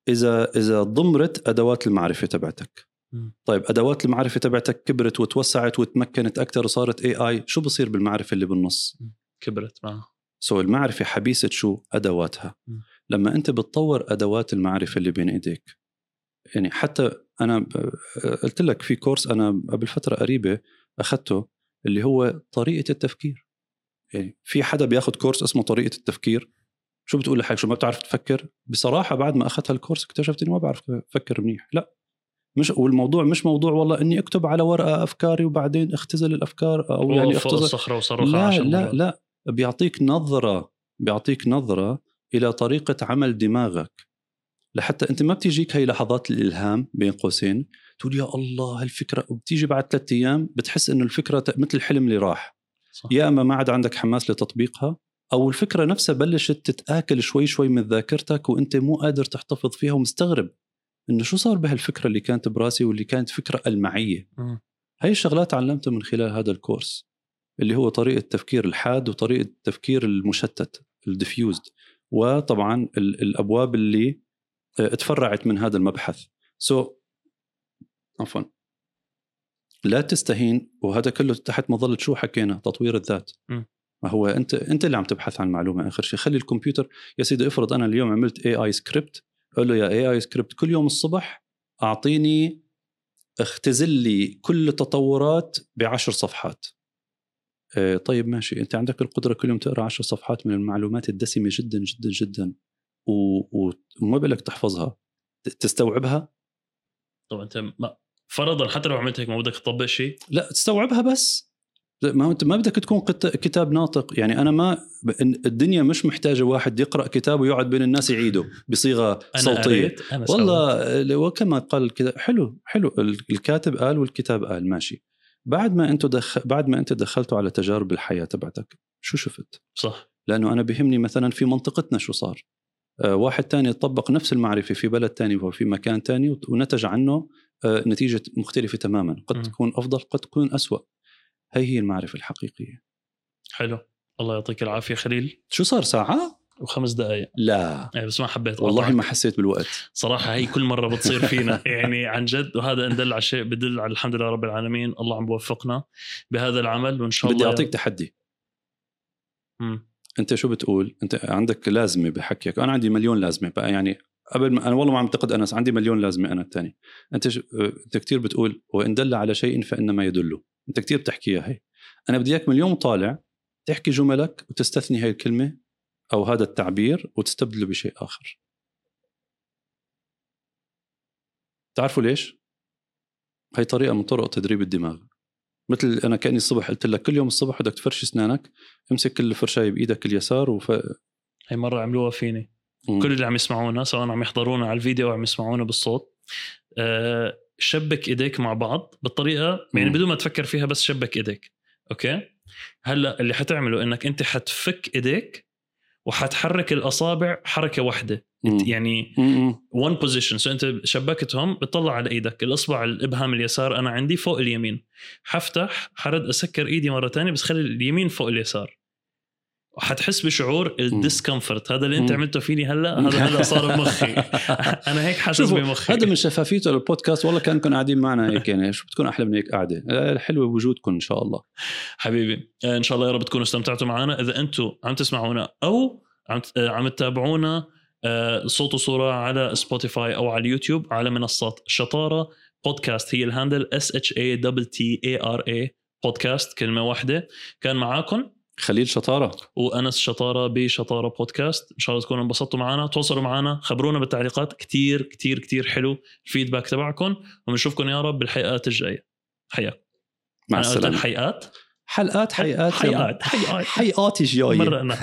إذا إذا ضمرت أدوات المعرفة تبعتك. طيب أدوات المعرفة تبعتك كبرت وتوسعت وتمكنت أكثر وصارت AI شو بصير بالمعرفة اللي بالنص؟ كبرت معه so المعرفة حبيسة شو؟ أدواتها. م. لما أنت بتطور أدوات المعرفة اللي بين إيديك يعني حتى أنا قلت لك في course أنا قبل فترة قريبة أخذته اللي هو طريقة التفكير. يعني في حدا بياخذ كورس اسمه طريقة التفكير. شو بتقول لحالك؟ شو ما بتعرف تفكر؟ بصراحة بعد ما أخذت هالكورس اكتشفت إني ما بعرف أفكر منيح لا. مش والموضوع مش موضوع والله إني أكتب على ورقة أفكاري وبعدين أختزل الأفكار أو يعني فوق أختزل. الصخره وصرخها لا لا مرات. لا. بيعطيك نظرة بيعطيك نظرة إلى طريقة عمل دماغك. لحتى أنت ما بتيجيك هي لحظات الإلهام بين قوسين تقول يا الله هالفكرة وبتيجي بعد ثلاثة أيام بتحس إنه الفكرة ت- مثل الحلم اللي راح. صح. يا أما ما عاد عندك حماس لتطبيقها أو الفكرة نفسها بلشت تتآكل شوي شوي من ذاكرتك وأنت مو قادر تحتفظ فيها ومستغرب إنه شو صار بهالفكرة اللي كانت براسي واللي كانت فكرة ألمعية. مم. هاي الشغلات تعلمتها من خلال هذا ال course اللي هو طريقة التفكير الحاد وطريقة التفكير المشتت ال diffused. وطبعا ال- الأبواب اللي آه، تفرعت من هذا المبحث. so, عفوا. لا تستهين وهذا كله تحت مظلة شو حكينا؟ تطوير الذات. م. ما هو أنت أنت اللي عم تبحث عن معلومة. آخر شيء خلي الكمبيوتر يا سيدي افرض أنا اليوم عملت AI script قول له يا AI script كل يوم الصبح أعطيني اختزل لي كل التطورات بعشر صفحات. آه، طيب ماشي. أنت عندك القدرة كل يوم تقرأ عشر صفحات من المعلومات الدسمة جدا جدا جدا. وما بقلك تحفظها. تستوعبها؟ طب انت ما فرضا حتى لو عملت هيك ما بدك تطبق شيء؟ لا تستوعبها بس. ما انت ما بدك تكون كتاب ناطق. يعني أنا ما الدنيا مش محتاجة واحد يقرأ كتاب ويقعد بين الناس يعيده بصيغة أنا صوتية. قريت سويت. والله وكما قال الكتاب حلو حلو. الكاتب قال والكتاب قال. ماشي. بعد ما انت دخ... بعد ما انت دخلته على تجارب الحياة تبعتك شو شفت؟ صح. لأنه أنا بهمني مثلا في منطقتنا شو صار. آه واحد تاني طبق نفس المعرفة في بلد تاني وفي مكان تاني ونتج عنه آه نتيجة مختلفة تماما. قد. تكون أفضل قد تكون أسوأ. هي هي المعرفة الحقيقية. حلو. الله يعطيك العافية خليل. شو صار ساعة؟ وخمس دقائق لا. يعني بس ما حبيت والله أقطعك. ما حسيت بالوقت. صراحة هي كل مرة بتصير فينا. [LAUGHS] يعني عن جد وهذا إن دل على شيء بدل على الحمد لله رب العالمين الله عم بوفقنا بهذا العمل وإن شاء بدي الله أعطيك تحدي. مم. أنت شو بتقول؟ أنت عندك لازمة بحكيك. أنا عندي مليون لازمة. بقى يعني قبل ما أنا والله ما عم أعتقد انس عندي مليون لازمة أنا الثاني أنت ش... أنت كثير بتقول وإن دل على شيء فإنما يدله. أنت كثير بتحكيها هي. أنا بدي إياك من اليوم طالع تحكي جملك وتستثني هاي الكلمة أو هذا التعبير وتستبدله بشيء آخر. تعرفوا ليش؟ هي طريقة من طرق تدريب الدماغ. مثل أنا كأني الصبح قلت لك كل يوم الصبح بدك تفرش أسنانك امسك كل فرشايه بإيدك اليسار وف هي مرة عملوها فيني. مم. كل اللي عم يسمعونا سواء عم يحضرونا على الفيديو أو عم يسمعونا بالصوت آه، شبك إيديك مع بعض بالطريقة يعني. بدون ما تفكر فيها بس شبك إيديك أوكي هلأ اللي حتعمله إنك أنت حتفك إيديك وحتحرك الأصابع حركة واحدة. يعني. one position so أنت شبكتهم بتطلع على إيدك الإصبع الإبهام اليسار أنا عندي فوق اليمين حفتح حرد أسكر إيدي مرة تانية بس خلي اليمين فوق اليسار وحتحس بشعور ال discomfort هذا اللي انت. عملته فيني هلا؟ هذا [LAUGHS] هلا صار بمخي. أنا هيك حاسس بمخي. هذا من شفافيته للبودكاست. والله كانكم قاعدين معنا هيك يعني شو بتكون أحلى من هيك قعده آه، حلوة بوجودكم إن شاء الله. حبيبي آه، إن شاء الله يا رب تكونوا استمتعتوا معنا. إذا أنتم عم تسمعونا أو عم آه، عم تتابعونا صوت وصورة على Spotify أو على اليوتيوب على منصات شطارة. بودكاست هي ال handle S H A double T A R A podcast كلمة واحدة. كان معاكم خليل شطارة. وأنس شطارة بشطارة بودكاست. إن شاء الله تكونوا انبسطتوا معنا تواصلوا معنا خبرونا بالتعليقات. كتير كتير كتير حلو ال feedback تبعكم وبنشوفكم يا رب بالحلقات الجاية. حياك. مع السلامة. حلقات حيقات حيقات حيقات حيقات الجايه مرة